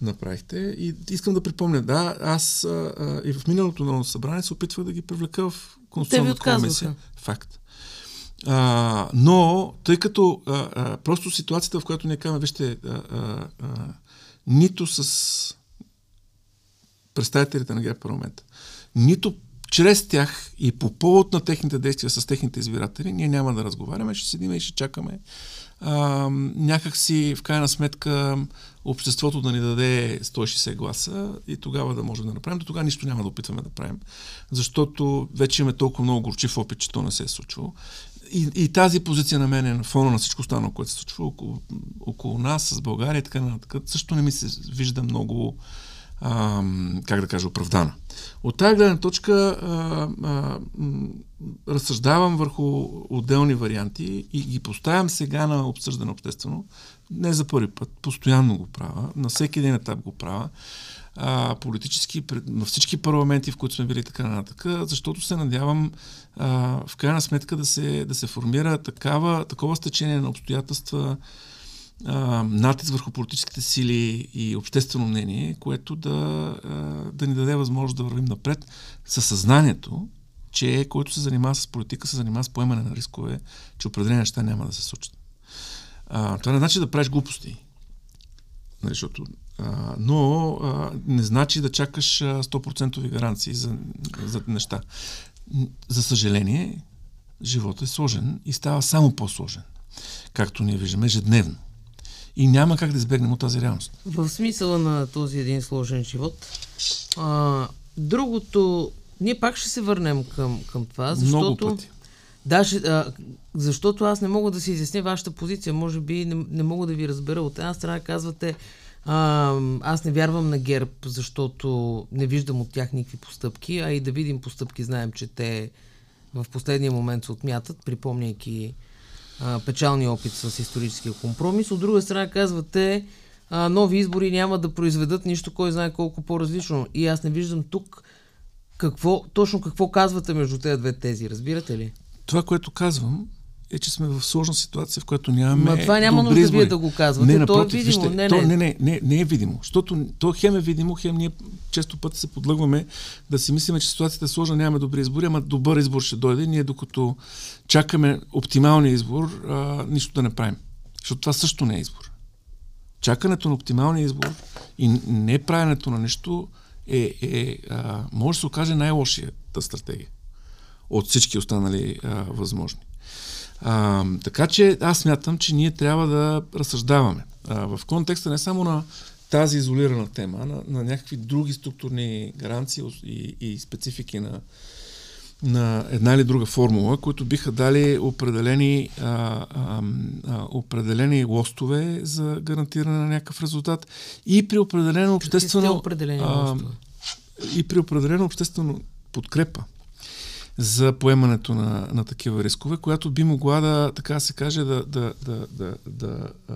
направихте. И искам да припомня, да, аз а, и в миналото Народно събрание се опитвах да ги привлека в Конституционната комисия. Факт. А, но, тъй като а, а, просто ситуацията, в която ние казваме, вижте, а, а, а, нито с представителите на ГЕРБ парламента, нито чрез тях и по повод на техните действия с техните избиратели, ние няма да разговаряме, ще седим и ще чакаме а, някак си в крайна сметка обществото да ни даде 160 гласа и тогава да можем да направим. До тогава нищо няма да опитваме да правим, защото вече имаме толкова много горчив опит, че то не се е случило. И, и тази позиция на мен е на фона на всичко останало, което се случва около, около нас, с България и така нататък, също не ми се вижда много ам, как да кажа, оправдана. От тази гледна точка а, а, разсъждавам върху отделни варианти и ги поставям сега на обсъждане обществено. Не за първи път, постоянно го правя, на всеки един етап го правя. А, политически, на всички парламенти, в които сме били така нататък, защото се надявам а, в крайна сметка да се, да се формира такава, такова стечение на обстоятелства, а, натиск върху политическите сили и обществено мнение, което да, а, да ни даде възможност да вървим напред със съзнанието, че който се занимава с политика, се занимава с поемане на рискове, че определени неща няма да се случат. А, това не значи да правиш глупости. Нали, защото, а, но а, не значи да чакаш а, 100% гаранции за, за неща. За съжаление, животът е сложен и става само по-сложен. Както ние виждаме ежедневно. И няма как да избегнем от тази реалност. В смисъла на този един сложен живот. А, другото, ние пак ще се върнем към, към това, защото... Много пъти. Да, ще, а, защото аз не мога да си изясня вашата позиция. Може би не, не мога да ви разбера. От една страна казвате, а, аз не вярвам на ГЕРБ, защото не виждам от тях никакви постъпки, а и да видим постъпки, знаем, че те в последния момент се отмятат, припомняйки а, печалния опит с историческия компромис. От друга страна казвате, а, нови избори няма да произведат нищо, кой знае колко по-различно. И аз не виждам тук какво, точно какво казвате между тези две тези, разбирате ли? Това, което казвам, е, че сме в сложна ситуация, в която нямаме. Ма това няма нужда вие да го казвате, Не, то е напротив, видимо. Вижте, Не, то, не. не, не, не, не е видимо. Защото то хем е видимо, хем ние често пъти се подлъгваме да си мислиме, че ситуацията е сложна, нямаме добри избори, ама добър избор ще дойде. Ние докато чакаме оптималния избор, а, нищо да не правим. Защото това също не е избор. Чакането на оптималния избор и не правенето на нещо е, е а, може да се окаже най-лошията стратегия от всички останали а, възможни. А, така че аз смятам, че ние трябва да разсъждаваме а, в контекста не само на тази изолирана тема, на, на някакви други структурни гаранции и, и специфики на, на една или друга формула, които биха дали определени, а, а, а, определени лостове за гарантиране на някакъв резултат и при определено обществено определени а, и при определено обществено подкрепа за поемането на, на такива рискове, която би могла да, така се каже, да, да, да, да, да а,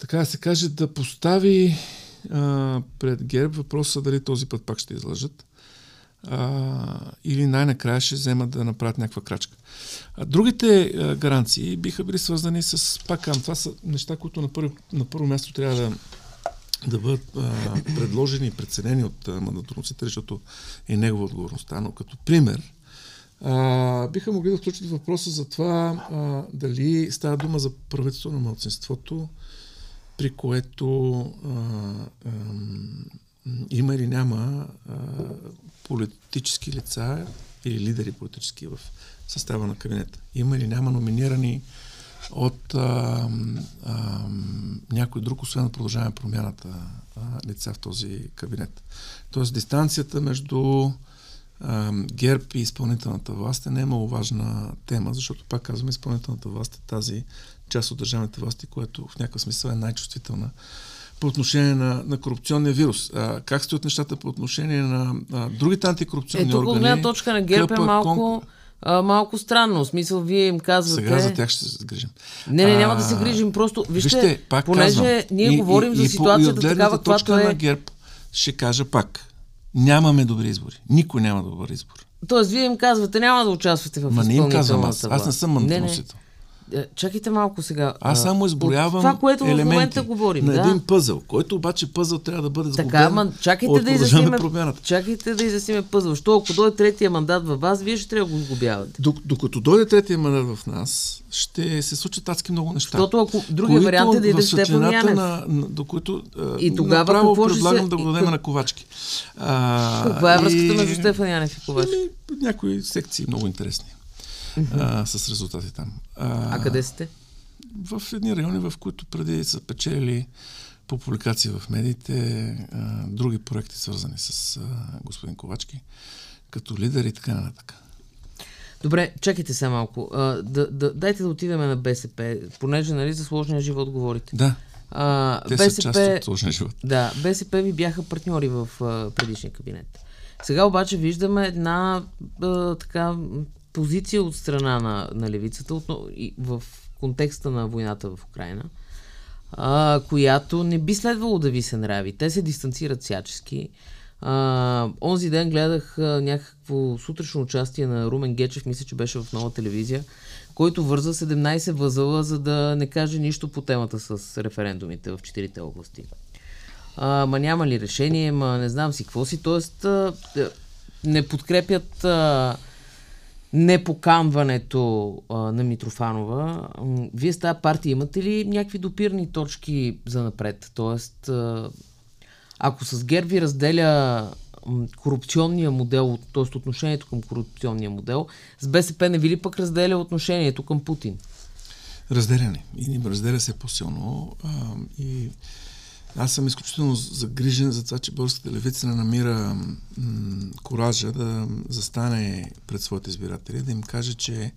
така се каже, да постави а, пред ГЕРБ въпроса дали този път пак ще излъжат а, или най-накрая ще вземат да направят някаква крачка. А, другите а, гаранции биха били свързани с, пак това са неща, които на първо, на първо място трябва да, да бъдат а, предложени и преценени от мандатоносителя, защото е негова отговорността. Но като пример, А, биха могли да включат въпроса за това а, дали става дума за правителство на младсинството, при което а, а, има или няма а, политически лица или лидери политически в състава на кабинета. Има или няма номинирани от а, а, някой друг, освен да продължаваме промяната а, лица в този кабинет. Тоест дистанцията между а, ГЕРБ и изпълнителната власт е немаловажна тема, защото пак казваме, изпълнителната власт е тази част от държавните власти, която в някакъв смисъл е най-чувствителна по отношение на, на корупционния вирус. А, как стоят нещата по отношение на а, другите антикорупционни е, тук органи? Ето, точка на ГЕРБ е малко... Кон а, малко странно. В смисъл, вие им казвате... Сега за тях ще се грижим. Не, не, няма да се грижим. Просто, вижте, вижте пак понеже казвам, ние и, говорим и, за ситуацията и такава, каквато е... на ГЕРБ ще кажа пак. Нямаме добри избори. Никой няма добър избор. Тоест, вие им казвате, няма да участвате в Ма не им казвам аз. Аз не съм мандатоносител. Е, чакайте малко сега. Аз само изброявам това, което в момента говорим. На да? един пъзъл, който обаче пъзъл трябва да бъде сглобен така, ма, чакайте да изясниме, чакайте да изясниме пъзъл. Що ако дойде третия мандат в вас, вие ще трябва да го сглобявате. Докато дойде третия мандат в нас, ще се случат адски много неща. Защото ако другия вариант е да иде Стефан Янев. На, на, до които и тогава направо какво предлагам се... да го дадем и... на Ковачки. А, Каква е връзката и... между Стефан Янев и Ковачки? Някои секции много интересни. А, с резултати там. А, а къде сте? в едни райони, в които преди са печели по публикации в медиите а, други проекти, свързани с а, господин Ковачки, като лидер и така нататък. Добре, чакайте сега малко. А, да, да, дайте да отидем на БСП, понеже нали, за сложния живот говорите. Да. А, Те БСП, са част от сложния живот. Да, БСП ви бяха партньори в а, предишния кабинет. Сега обаче виждаме една а, така позиция от страна на, на левицата от, и, в контекста на войната в Украина, а, която не би следвало да ви се нрави. Те се дистанцират всячески. А, онзи ден гледах а, някакво сутрешно участие на Румен Гечев, мисля, че беше в нова телевизия, който върза 17 възъла, за да не каже нищо по темата с референдумите в четирите области. А, ма няма ли решение, ма не знам си какво си. Тоест, а, не подкрепят а, непоканването а, на Митрофанова, вие с тази партия имате ли някакви допирни точки за напред? Тоест, а, ако с ГЕРБ ви разделя корупционния модел, т.е. отношението към корупционния модел, с БСП не ви ли пък разделя отношението към Путин? Разделяне. И разделя се по-силно. И аз съм изключително загрижен за това, че българската левица не намира м- коража да застане пред своите избиратели, да им каже, че...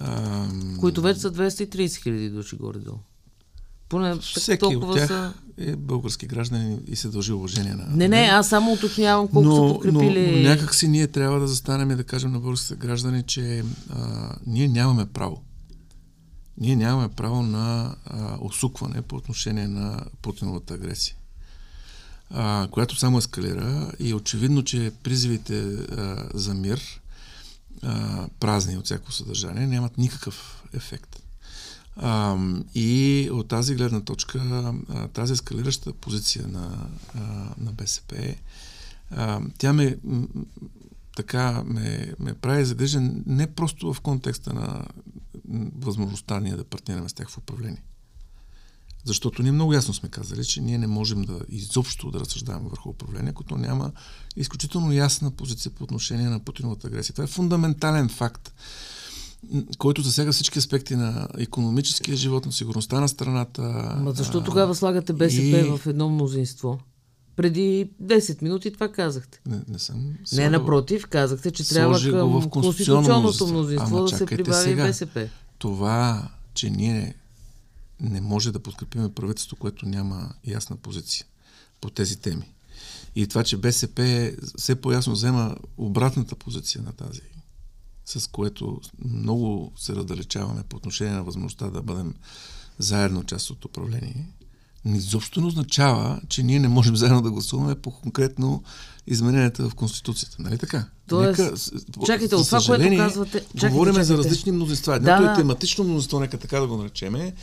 А, Които вече са 230 хиляди души горе-долу. Поне Всеки от тях са... е български гражданин и се дължи уважение на... Не, не, аз само уточнявам колко но, са подкрепили... Но, но някак си ние трябва да застанем и да кажем на българските граждани, че а, ние нямаме право ние нямаме право на а, осукване по отношение на Путиновата агресия, а, която само ескалира и очевидно, че призивите а, за мир, а, празни от всяко съдържание, нямат никакъв ефект. А, и от тази гледна точка, а, тази ескалираща позиция на, а, на БСП, а, тя ме така ме, ме прави загрижен не просто в контекста на възможността ние да партнираме с тях в управление. Защото ние много ясно сме казали, че ние не можем да изобщо да разсъждаваме върху управление, като няма изключително ясна позиция по отношение на Путиновата агресия. Това е фундаментален факт, който засяга всички аспекти на економическия живот, на сигурността на страната. Ма защо тогава слагате БСП и... в едно мнозинство? Преди 10 минути това казахте. Не, не съм. Не, напротив, казахте, че трябва към конституционното мнозинство да се прибави сега. БСП. Това, че ние не може да подкрепиме правителство, което няма ясна позиция по тези теми. И това, че БСП все по-ясно взема обратната позиция на тази, с което много се раздалечаваме по отношение на възможността да бъдем заедно част от управление, изобщо не означава, че ние не можем заедно да гласуваме по конкретно измененията в Конституцията. Нали така? Тоест, нека, чакайте, от това, което казвате... Чакайте, говорим чакайте. за различни мнозинства. Едното да, е тематично мнозинство, нека така да го наречеме.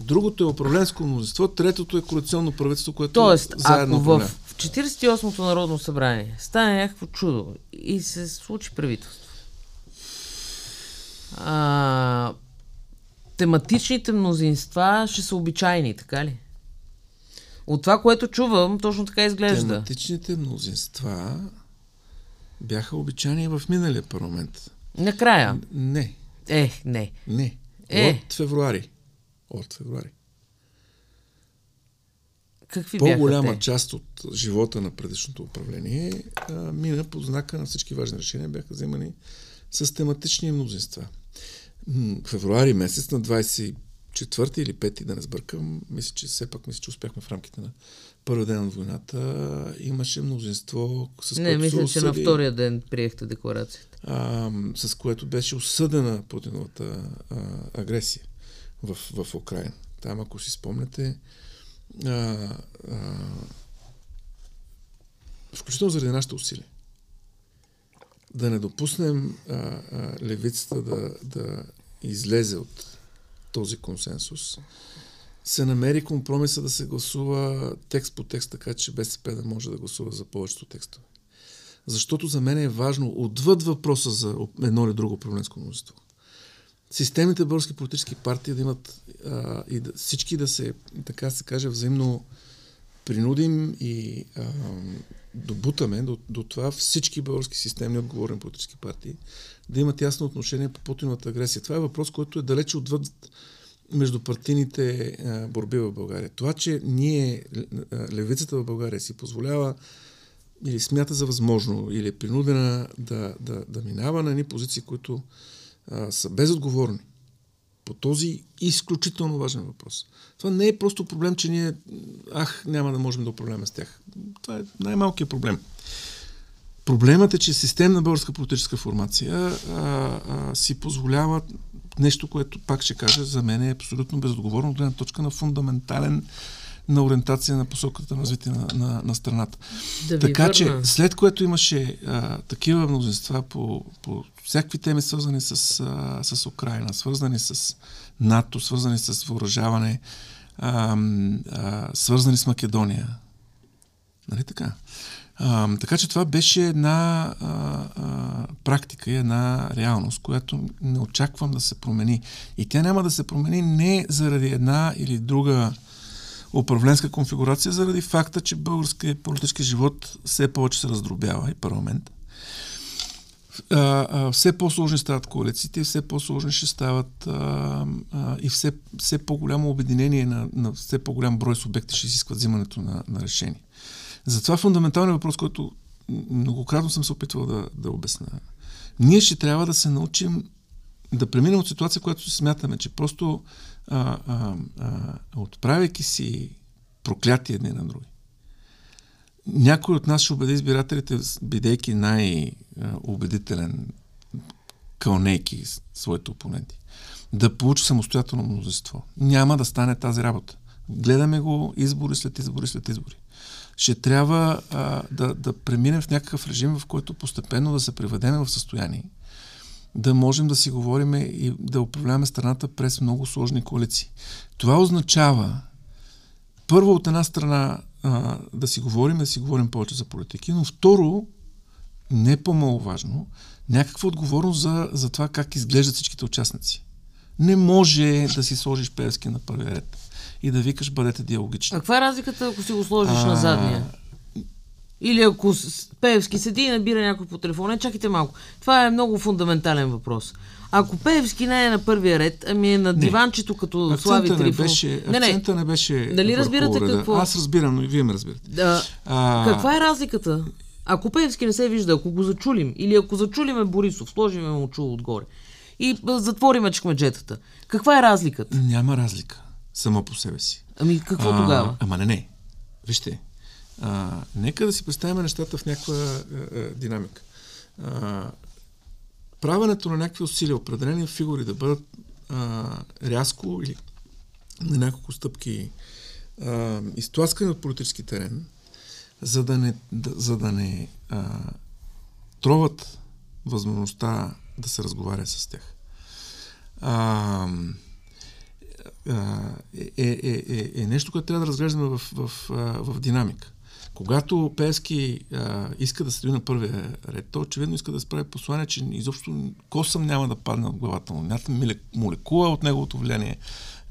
Другото е управленско мнозинство. Третото е коалиционно правителство, което Тоест, заедно ако в 48-то Народно събрание стане някакво чудо и се случи правителство, а, тематичните мнозинства ще са обичайни, така ли? От това, което чувам, точно така изглежда. Тематичните мнозинства бяха обичайни в миналия парламент. Накрая. Не. Е, не. Не. Е. От февруари. От февруари. Какви По-голяма те? част от живота на предишното управление а, мина под знака на всички важни решения, бяха вземани с тематични мнозинства. Февруари месец на 24 или 5, да не сбъркам, мисля, че все пак мисля, че успяхме в рамките на първия ден от войната. Имаше мнозинство, с Не, което мисля, се че на осъди, втория ден приехте декларацията. а, с което беше осъдена Путиновата а, агресия в, в Украина. Там, ако си спомняте, а, а, включително заради нашите усилия, да не допуснем а, а, левицата да, да излезе от този консенсус, се намери компромиса да се гласува текст по текст, така че БСП да може да гласува за повечето текстове. Защото за мен е важно, отвъд въпроса за едно или друго управленско множество, системните български политически партии да имат а, и да, всички да се, така се каже, взаимно принудим и а, добутаме до, до това всички български системни отговорни политически партии да имат ясно отношение по Путиновата агресия. Това е въпрос, който е далече отвъд междупартийните борби в България. Това, че ние, левицата в България си позволява или смята за възможно, или е принудена да, да, да минава на едни позиции, които а, са безотговорни по този изключително важен въпрос. Това не е просто проблем, че ние, ах, няма да можем да управляваме с тях. Това е най-малкият проблем. Проблемът е, че системна българска политическа формация а, а, си позволява нещо, което, пак ще кажа, за мен е абсолютно безотговорно от гледна точка на фундаментален на ориентация на посоката на развитие на, на, на страната. Да така върна. че, след което имаше а, такива мнозинства по, по всякакви теми, свързани с, а, с Украина, свързани с НАТО, свързани с въоръжаване, а, а, свързани с Македония. Нали така? А, така че това беше една а, а, практика и една реалност, която не очаквам да се промени. И тя няма да се промени не заради една или друга управленска конфигурация, заради факта, че българският политически живот все повече се раздробява и парламент. А, а, все по-сложни стават коалициите, все по-сложни ще стават а, а, и все, все по-голямо обединение на, на все по-голям брой субекти ще изискват взимането на, на решение. Затова фундаменталният въпрос, който многократно съм се опитвал да, да обясня. Ние ще трябва да се научим да преминем от ситуация, която си смятаме, че просто а, а, а, отправяйки си проклятие едни на други. Някой от нас ще убеди избирателите, бидейки най-убедителен, кълнейки своите опоненти, да получи самостоятелно мнозинство. Няма да стане тази работа. Гледаме го избори след избори след избори. Ще трябва а, да, да преминем в някакъв режим, в който постепенно да се приведем в състояние да можем да си говорим и да управляваме страната през много сложни коалиции. Това означава първо от една страна а, да си говорим, да си говорим повече за политики, но второ, не по-маловажно, някаква отговорност за, за това как изглеждат всичките участници. Не може да си сложиш Певски на първия ред и да викаш бъдете диалогични. А каква е разликата, ако си го сложиш на задния? Или ако Пеевски седи и набира някой по телефона, е, чакайте малко. Това е много фундаментален въпрос. Ако Пеевски не е на първия ред, ами е на диванчето като Слави Акцента не Трифонов. беше, не, не. не беше Нали разбирате реда. какво? Аз разбирам, но и вие ме разбирате. Да. А, Каква е разликата? Ако Пеевски не се вижда, ако го зачулим, или ако зачулиме Борисов, сложиме му чул отгоре и а, затвориме чекмеджетата, каква е разликата? Няма разлика само по себе си. Ами какво тогава? Ама не, не. Вижте, а, нека да си представим нещата в някаква а, динамика. А, правенето на някакви усилия, определени фигури да бъдат а, рязко или на няколко стъпки а, изтласкани от политически терен, за да не, да, за да не а, троват възможността да се разговаря с тях. А, е, е, е, е нещо, което трябва да разглеждаме в, в, в динамика. Когато Пески а, иска да седи на първия ред, той очевидно иска да справи послание, че изобщо косъм няма да падне от главата му. Някаква молекула от неговото влияние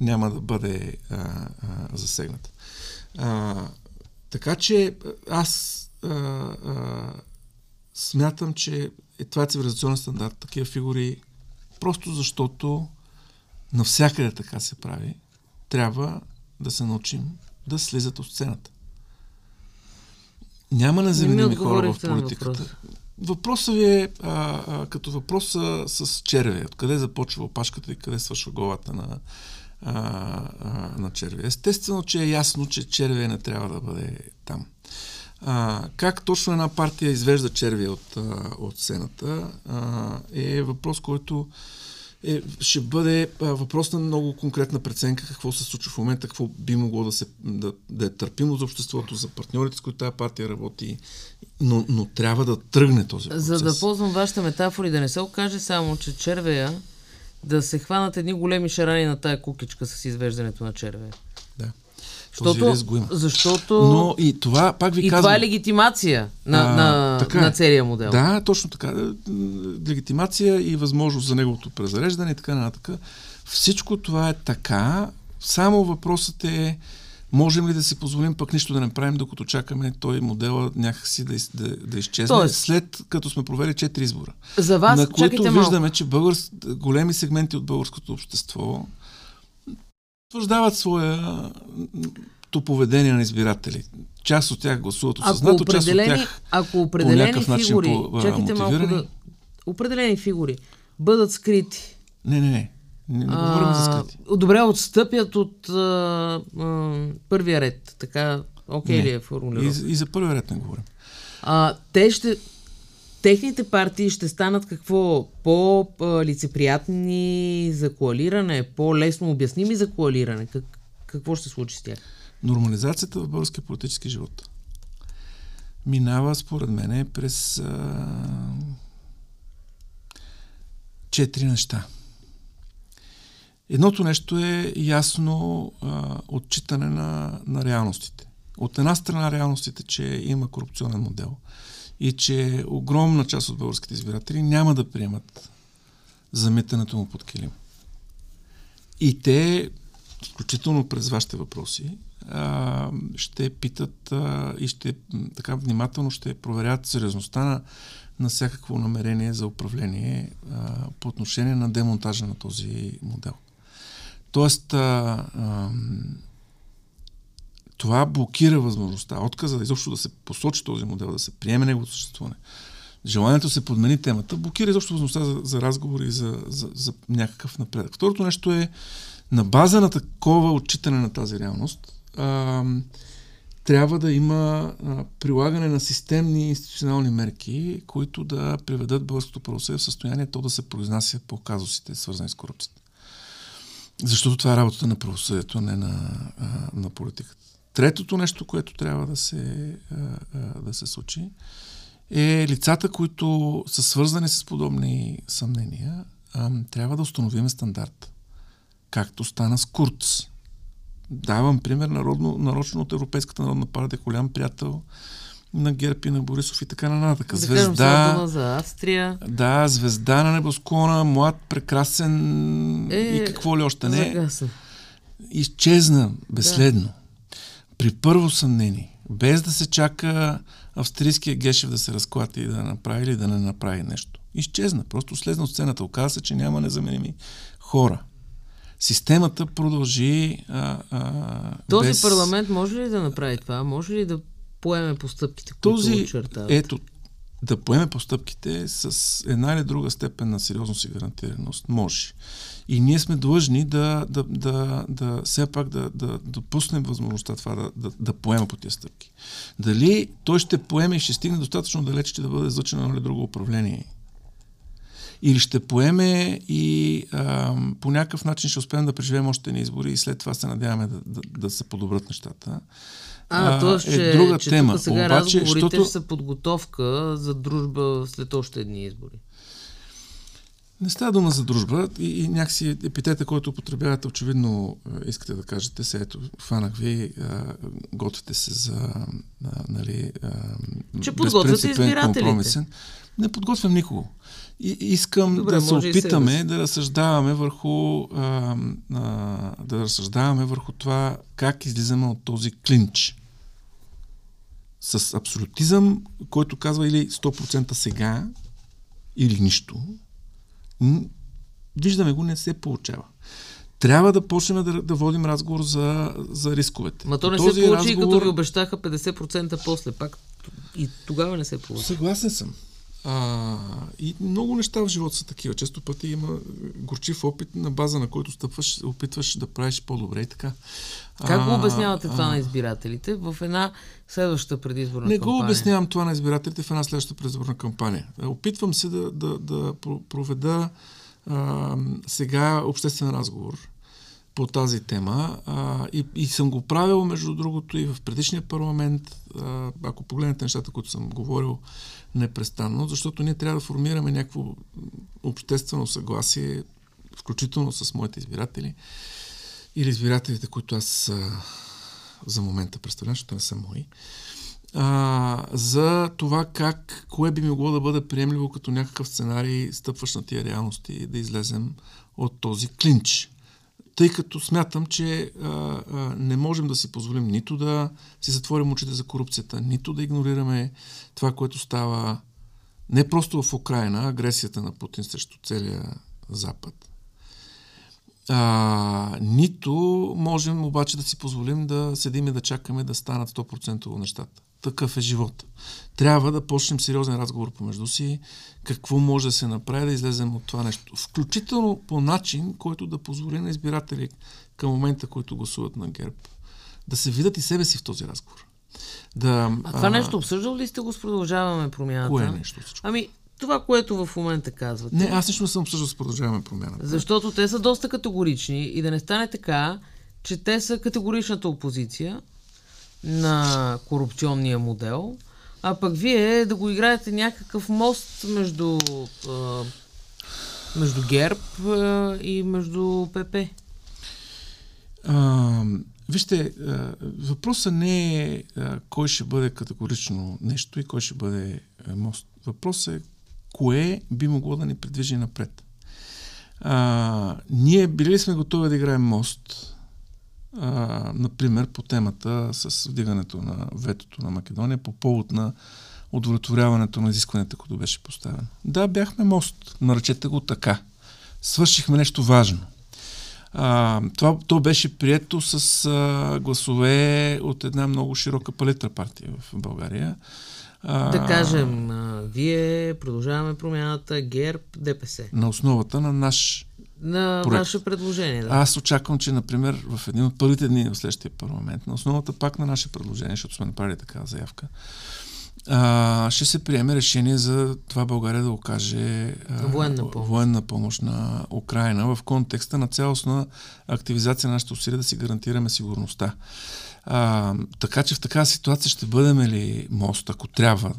няма да бъде а, а, засегната. А, така че аз а, а, смятам, че е, това е цивилизационен стандарт. Такива фигури, просто защото навсякъде така се прави, трябва да се научим да слизат от сцената. Няма незаменими хора в политиката. Въпросът ви е а, а, като въпроса с черве. Откъде започва опашката и къде свършва главата на, а, а, на черве. Естествено, че е ясно, че черве не трябва да бъде там. А, как точно една партия извежда черви от, от сцената а, е въпрос, който е, ще бъде а, въпрос на много конкретна преценка какво се случва в момента, какво би могло да, се, да, да е търпимо за обществото, за партньорите, с които тази партия работи, но, но трябва да тръгне този процес. За да ползвам вашата метафори, да не се окаже само, че червея да се хванат едни големи шарани на тая кукичка с извеждането на червея. Защото, го има. защото Но и това, пак ви и казвам... това е легитимация на, А, на, така е. на целия модел. Да, точно така. Легитимация и възможност за неговото презареждане и така нататък. Всичко това е така. Само въпросът е можем ли да си позволим пък нищо да не правим, докато чакаме той модела някакси да, из, да, да изчезне, Тоест- след като сме провели четири избора. За вас, на които малко. виждаме, че българс... големи сегменти от българското общество утвърждават своето поведение на избиратели. Част от тях гласуват осъзнато, част от тях ако определени някакъв начин фигури, по- чакайте малко да... Определени фигури бъдат скрити. Не, не, не. Не, не говорим за скрити. Добре, отстъпят от а, а, първия ред. Така, окей Не. ли е И, формулировка? и за първия ред не говорим. А, те ще... Техните партии ще станат какво? По-лицеприятни за коалиране, по-лесно обясними за коалиране. Как, какво ще случи с тях? Нормализацията в българския политически живот минава, според мен, през а, четири неща. Едното нещо е ясно а, отчитане на, на реалностите. От една страна реалностите, че има корупционен модел и че огромна част от българските избиратели няма да приемат замитането му под килим. И те, включително през вашите въпроси, ще питат и ще така внимателно ще проверят сериозността на, на всякакво намерение за управление по отношение на демонтажа на този модел. Тоест, а, а, това блокира възможността, отказа изобщо да се посочи този модел, да се приеме неговото съществуване. Желанието се подмени темата, блокира изобщо възможността за, за разговори и за, за, за някакъв напредък. Второто нещо е, на база на такова отчитане на тази реалност, а, трябва да има а, прилагане на системни институционални мерки, които да приведат българското правосъдие в състояние то да се произнася по казусите, свързани с корупцията. Защото това е работата на правосъдието, не на, а, на политиката. Третото нещо, което трябва да се, да се случи, е лицата, които са свързани с подобни съмнения, трябва да установим стандарт. Както стана с Курц. Давам пример народно, нарочно от Европейската народна партия, голям приятел на Герб и на Борисов и така нататък. Да кажем сега дума за Австрия. Да, звезда на небосклона, млад, прекрасен Е, и какво ли още не. Загасна. Изчезна безследно. Да. При първо съмнение, без да се чака австрийския Гешев да се разклати и да направи или да не направи нещо. Изчезна, просто слезна от сцената. Оказа се, че няма незаменими хора. Системата продължи. А, а, Този без... парламент може ли да направи това? Може ли да поеме постъпките, които Този, очертават? ето, да поеме постъпките с една или друга степен на сериозност и гарантираност. Може. И ние сме длъжни да, да, да, да все пак да, да допуснем възможността това да, да, да поема по тези стъпки. Дали той ще поеме и ще стигне достатъчно далеч, че да бъде излъчено едно или друго управление? Или ще поеме и а, по някакъв начин ще успеем да преживеем още ни избори и след това се надяваме да, да, да се подобрат нещата. А, т.е. че, е друга че тема. тук сега Обаче, разговорите защото- ще са подготовка за дружба след още едни избори. Не става дума за дружба и, и някакси епитета, който употребявате, очевидно искате да кажете се, ето, фанах ви, а, готвите се за, а, нали, а, Че подготвяте избирателите. Не подготвям никого. И, искам Добре, да се опитаме да разсъждаваме върху а, а, да разсъждаваме върху това как излизаме от този клинч. С абсолютизъм, който казва или 100% сега, или нищо, виждаме го, не се получава. Трябва да почнем да, да водим разговор за, за рисковете. Ма то не се получи, разговор... като ви обещаха 50% после. Пак и тогава не се получи. Съгласен съм. А, и много неща в живота са такива. Често пъти има горчив опит, на база на който стъпваш, опитваш да правиш по-добре и така. Как го обяснявате а, това а, на избирателите в една следваща предизборна не кампания? Не го обяснявам това на избирателите в една следваща предизборна кампания. Опитвам се да, да, да проведа а, сега обществен разговор по тази тема а, и, и съм го правил, между другото, и в предишния парламент. А, ако погледнете нещата, които съм говорил непрестанно, защото ние трябва да формираме някакво обществено съгласие, включително с моите избиратели или избирателите, които аз за момента представлявам, защото не са мои, а, за това как, кое би могло да бъде приемливо като някакъв сценарий, стъпващ на тия реалности, да излезем от този клинч тъй като смятам, че а, а, не можем да си позволим нито да си затворим очите за корупцията, нито да игнорираме това, което става не просто в Украина, агресията на Путин срещу целия Запад. А, нито можем обаче да си позволим да седим и да чакаме да станат 100% нещата. Такъв е живот. Трябва да почнем сериозен разговор помежду си, какво може да се направи да излезем от това нещо. Включително по начин, който да позволи на избиратели към момента, които гласуват на ГЕРБ, да се видят и себе си в този разговор. Да, а това а... нещо обсъждал ли сте го с продължаваме промяната? Кое е нещо? Всичко? Ами, това, което в момента казвате. Не, аз не съм обсъждал с продължаваме промяната. Защото те са доста категорични и да не стане така, че те са категоричната опозиция на корупционния модел, а пък вие да го играете някакъв мост между, а, между ГЕРБ а, и между ПП. А, вижте, а, въпросът не е а, кой ще бъде категорично нещо и кой ще бъде а, мост. Въпросът е кое би могло да ни придвижи напред. А, ние били сме готови да играем мост, а, например, по темата с вдигането на ветото на Македония по повод на удовлетворяването на изискванията, които беше поставено. Да, бяхме мост, наречете го така. Свършихме нещо важно. А, това, то беше прието с а, гласове от една много широка палитра партия в България. А, да кажем, а, вие продължаваме промяната ГЕРБ, ДПС. На основата на наш на проект. ваше предложение. Да. Аз очаквам, че, например, в един от първите дни в следващия парламент, на основата пак на наше предложение, защото сме направили такава заявка, а, ще се приеме решение за това България да окаже а, военна, помощ. военна помощ на Украина в контекста на цялостна активизация на нашите усилия да си гарантираме сигурността. А, така че в такава ситуация ще бъдем ли мост, ако трябва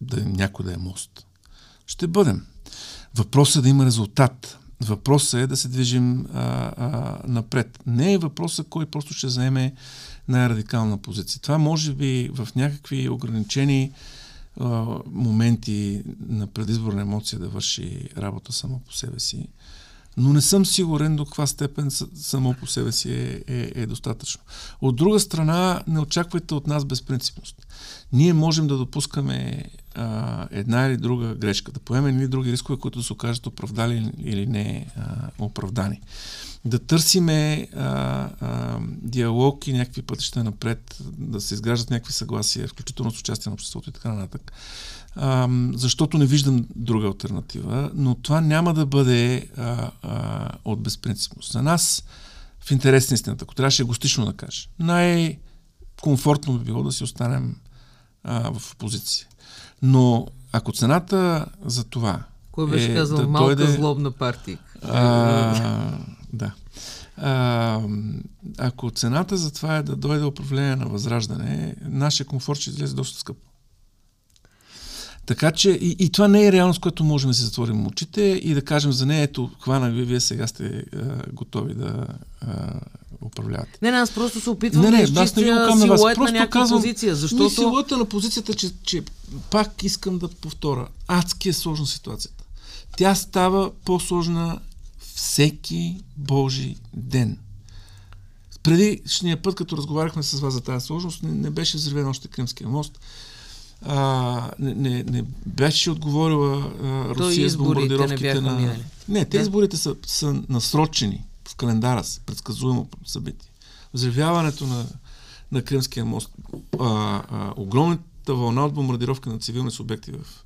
да някой да е мост? Ще бъдем. Въпросът е да има резултат. Въпросът е да се движим а, а, напред. Не е въпросът кой просто ще заеме най-радикална позиция. Това може би в някакви ограничени а, моменти на предизборна емоция да върши работа само по себе си. Но не съм сигурен до каква степен само по себе си е, е, е достатъчно. От друга страна, не очаквайте от нас безпринципност. Ние можем да допускаме а, една или друга грешка, да поемем или други рискове, които се окажат оправдали или не а, оправдани. Да търсиме а, а, диалог и някакви пътища напред, да се изграждат някакви съгласия, включително с участие на обществото и така нататък. А, защото не виждам друга альтернатива, но това няма да бъде а, а, от безпринципност. За нас, в интерес на истината, ако трябваше егостично да кажа, най-комфортно би било да си останем а, в опозиция. Но ако цената за това. Кой беше е, казал да малка дойде, злобна партия? А, да. А, ако цената за това е да дойде управление на възраждане, нашия комфорт ще излезе доста скъпо. Така че и, и това не е реалност, която можем да си затворим очите и да кажем за нея, ето, хванах ви, вие сега сте а, готови да а, управлявате. Не, не, аз просто се опитвам не, не, да не ви на вас. Просто на казвам, позиция, защото... Силуета на позицията, че, че пак искам да повторя. Адски е сложна ситуацията. Тя става по-сложна всеки Божи ден. Предишния път, като разговаряхме с вас за тази сложност, не, не беше взривен още Кримския мост. А, не, не, не беше отговорила а, Русия с бомбардировките не на... Минали. Не, те изборите са, са насрочени в календара с предсказуемо събитие. Взривяването на, на Кримския мост, а, а, огромната вълна от бомбардировки на цивилни субекти в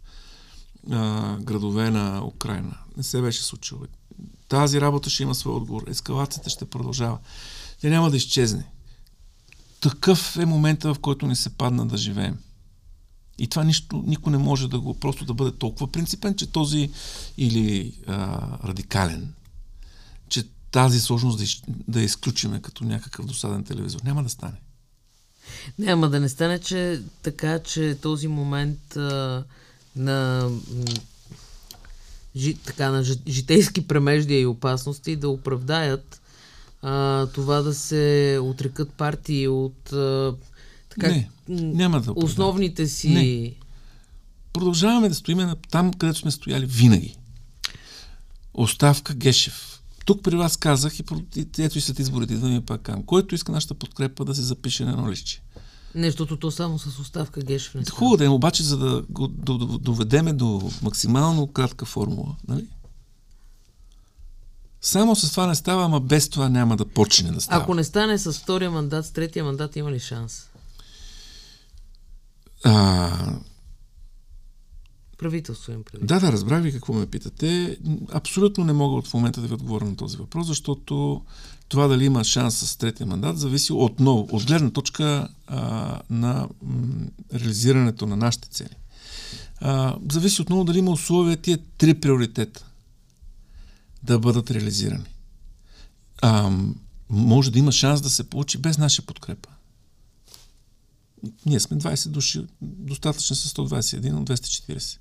а, градове на Украина не се беше случило. Тази работа ще има свой отговор. Ескалацията ще продължава. Тя няма да изчезне. Такъв е момента, в който ни се падна да живеем. И това нищо, никой не може да го просто да бъде толкова принципен, че този или а, радикален, че тази сложност да, да изключиме като някакъв досаден телевизор. Няма да стане. Няма да не стане, че така, че този момент а, на жи, така, на житейски премеждия и опасности да оправдаят а, това да се отрекат партии от а, така, не, няма да основните си... Не. Продължаваме да стоиме там, където сме стояли винаги. Оставка Гешев. Тук при вас казах и ето и след изборите да ми пак кам. Който иска нашата подкрепа да се запише на едно лище. Нещото то само с оставка Гешев не Хубаво да е, обаче за да го доведеме до максимално кратка формула. Нали? Само с това не става, ама без това няма да почне да става. Ако не стане с втория мандат, с третия мандат има ли шанс? А... Правителство им преди. Да, да, разбрах ви какво ме питате. Абсолютно не мога в момента да ви отговоря на този въпрос, защото това дали има шанс с третия мандат зависи отново от гледна точка а, на м, реализирането на нашите цели. А, зависи отново дали има условия тия три приоритета да бъдат реализирани. А, може да има шанс да се получи без наша подкрепа. Ние сме 20 души, достатъчно са 121 от 240.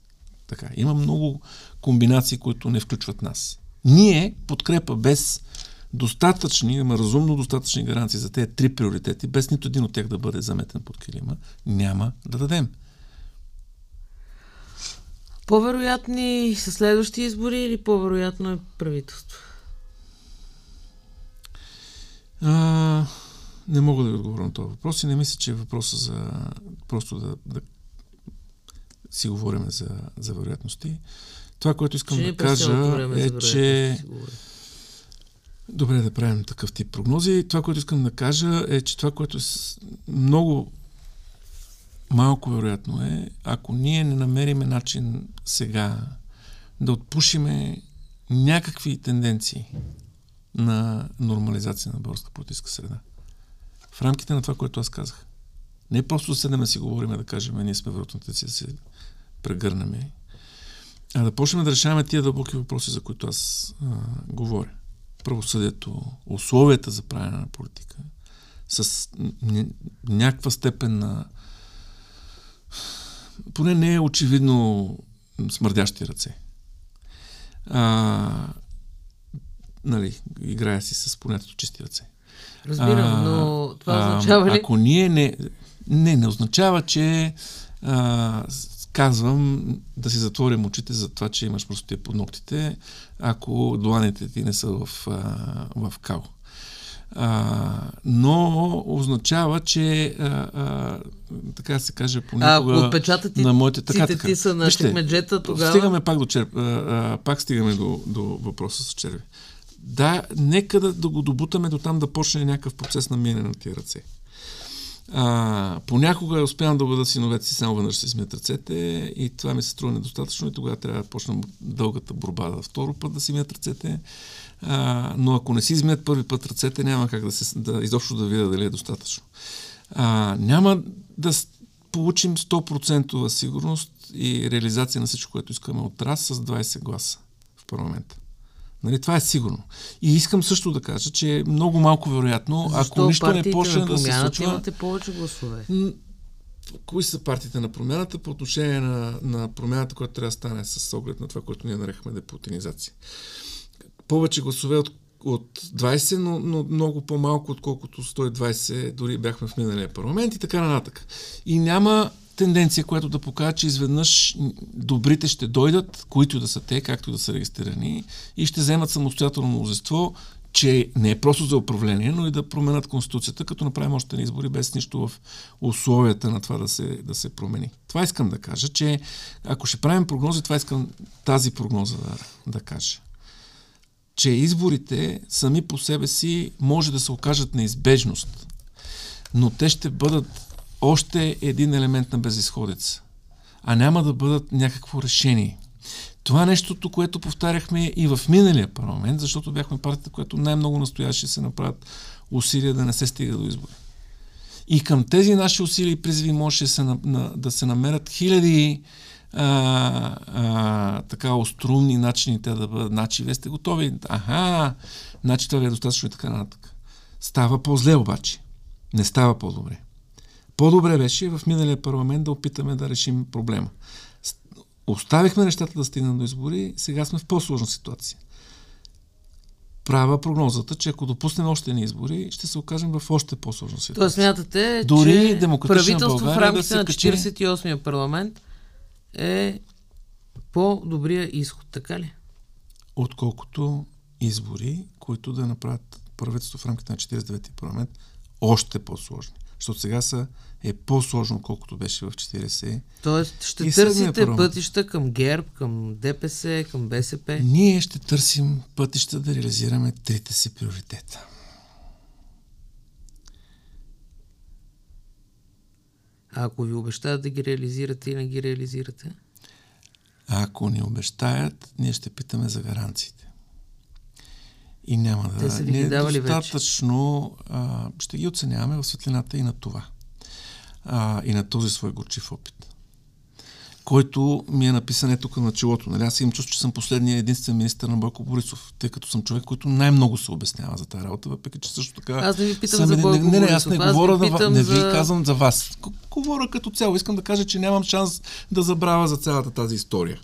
Така, има много комбинации, които не включват нас. Ние подкрепа без достатъчни, има разумно достатъчни гаранции за тези три приоритети, без нито един от тях да бъде заметен под килима, няма да дадем. По-вероятни са следващи избори или по-вероятно е правителство? А, не мога да ви отговоря на този въпрос и не мисля, че е въпроса за просто да, да си говорим за, за вероятности. Това, което искам да кажа е, че добре да правим такъв тип прогнози. Това, което искам да кажа е, че това, което е много малко вероятно е, ако ние не намериме начин сега да отпушиме някакви тенденции на нормализация на българска политическа среда. В рамките на това, което аз казах. Не просто да седнем да си говорим, да кажем, ние сме си да се прегърнем, а да почнем да решаваме тия дълбоки въпроси, за които аз а, говоря правосъдието, условията за правене на политика, с някаква степен на поне не е очевидно смърдящи ръце. А, нали, играя си с понятието чисти ръце. Разбирам, а, но това означава ли? Ако ние не... Не, не означава, че а, казвам да си затворим очите за това, че имаш просто под ногтите, ако доланите ти не са в, а, в кал. А, но означава, че а, а, така се каже понякога... А, отпечатати на моите, така, така. ти са на меджета, тогава... Стигаме пак до черп, а, а, пак стигаме до, до въпроса с черви. Да, нека да, да го добутаме до там да почне някакъв процес на мине на тия ръце. А, понякога успявам да бъда синовете си само веднъж си смият ръцете и това ми се струва недостатъчно и тогава трябва да почнем дългата борба да второ път да си мият ръцете. А, но ако не си измият първи път ръцете, няма как да, се, да изобщо да видя дали е достатъчно. А, няма да получим 100% сигурност и реализация на всичко, което искаме от раз с 20 гласа в парламента. Нали, това е сигурно. И искам също да кажа, че е много малко вероятно, Защо ако нищо не почне да се случва... имате повече гласове? кои са партиите на промяната по отношение на, на промяната, която трябва да стане с оглед на това, което ние нарекахме депутинизация. Повече гласове от, от 20, но, но много по-малко, отколкото 120 дори бяхме в миналия парламент и така нататък. И няма тенденция, която да покаже, че изведнъж добрите ще дойдат, които да са те, както да са регистрирани, и ще вземат самостоятелно мнозинство, че не е просто за управление, но и да променят Конституцията, като направим още избори без нищо в условията на това да се, да се промени. Това искам да кажа, че ако ще правим прогнози, това искам тази прогноза да, да кажа. Че изборите сами по себе си може да се окажат неизбежност, но те ще бъдат още един елемент на безисходица, а няма да бъдат някакво решение. Това е нещото, което повтаряхме и в миналия парламент, защото бяхме партията, която най-много настояше се направят усилия да не се стига до избори. И към тези наши усилия и призиви може да се, на, на, да се намерят хиляди а, а, така острумни начини те да бъдат. Значи, вие сте готови. Аха, значи това ви е достатъчно и така нататък. Става по-зле обаче. Не става по-добре. По-добре беше в миналия парламент да опитаме да решим проблема. Оставихме нещата да стигнат до избори, сега сме в по-сложна ситуация. Права прогнозата, че ако допуснем още ни избори, ще се окажем в още по-сложна ситуация. Тоест смятате, Дори че правителство в България рамките да на качи- 48-я парламент е по-добрия изход, така ли? Отколкото избори, които да направят правителство в рамките на 49-ти парламент още по-сложни. Защото сега са, е по-сложно, колкото беше в 40. Тоест ще И търсите пътища към ГЕРБ, към ДПС, към БСП. Ние ще търсим пътища да реализираме трите си приоритета. А ако ви обещаят да ги реализирате и не ги реализирате? А ако ни обещаят, ние ще питаме за гаранциите. И няма да... Те са ви ги давали вече. достатъчно... А, ще ги оценяваме в светлината и на това. А, и на този свой горчив опит. Който ми е написан е тук на челото. Нали? Аз имам чувство, че съм последния единствен министър на Бойко Борисов, тъй като съм човек, който най-много се обяснява за тази работа, въпреки че също така... Аз не ви питам съм за Бойко не, не, не, аз не аз ви говоря, за, питам не за- ви казвам за вас. Говоря като цяло. Искам да кажа, че нямам шанс да забравя за цялата тази история.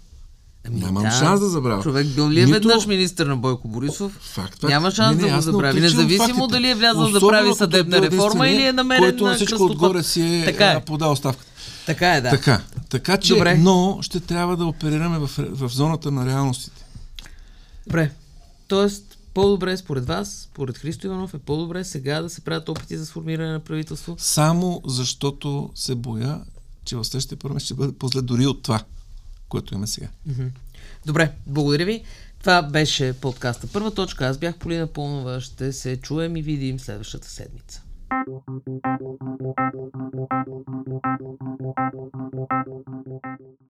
Ами Нямам шанс да забравя. Човек бил ли е Нито- веднъж министър на Бойко Борисов? Факт, факт. Няма шанс Не, не, да го забрави. Независимо фактите. дали е влязъл да прави съдебна реформа или е намерен който на всичко кръстопът. отгоре си е, Така е. подал оставката. Така е, да. Така, така че, Добре. но ще трябва да оперираме в, в зоната на реалностите. Добре. Тоест, по-добре според вас, според Христо Иванов, е по-добре сега да се правят опити за сформиране на правителство. Само защото се боя, че в следващия парламент ще бъде по-зле дори от това, което имаме сега. Добре, благодаря ви. Това беше подкаста Първа точка. Аз бях Полина Пълнова. Ще се чуем и видим следващата седмица.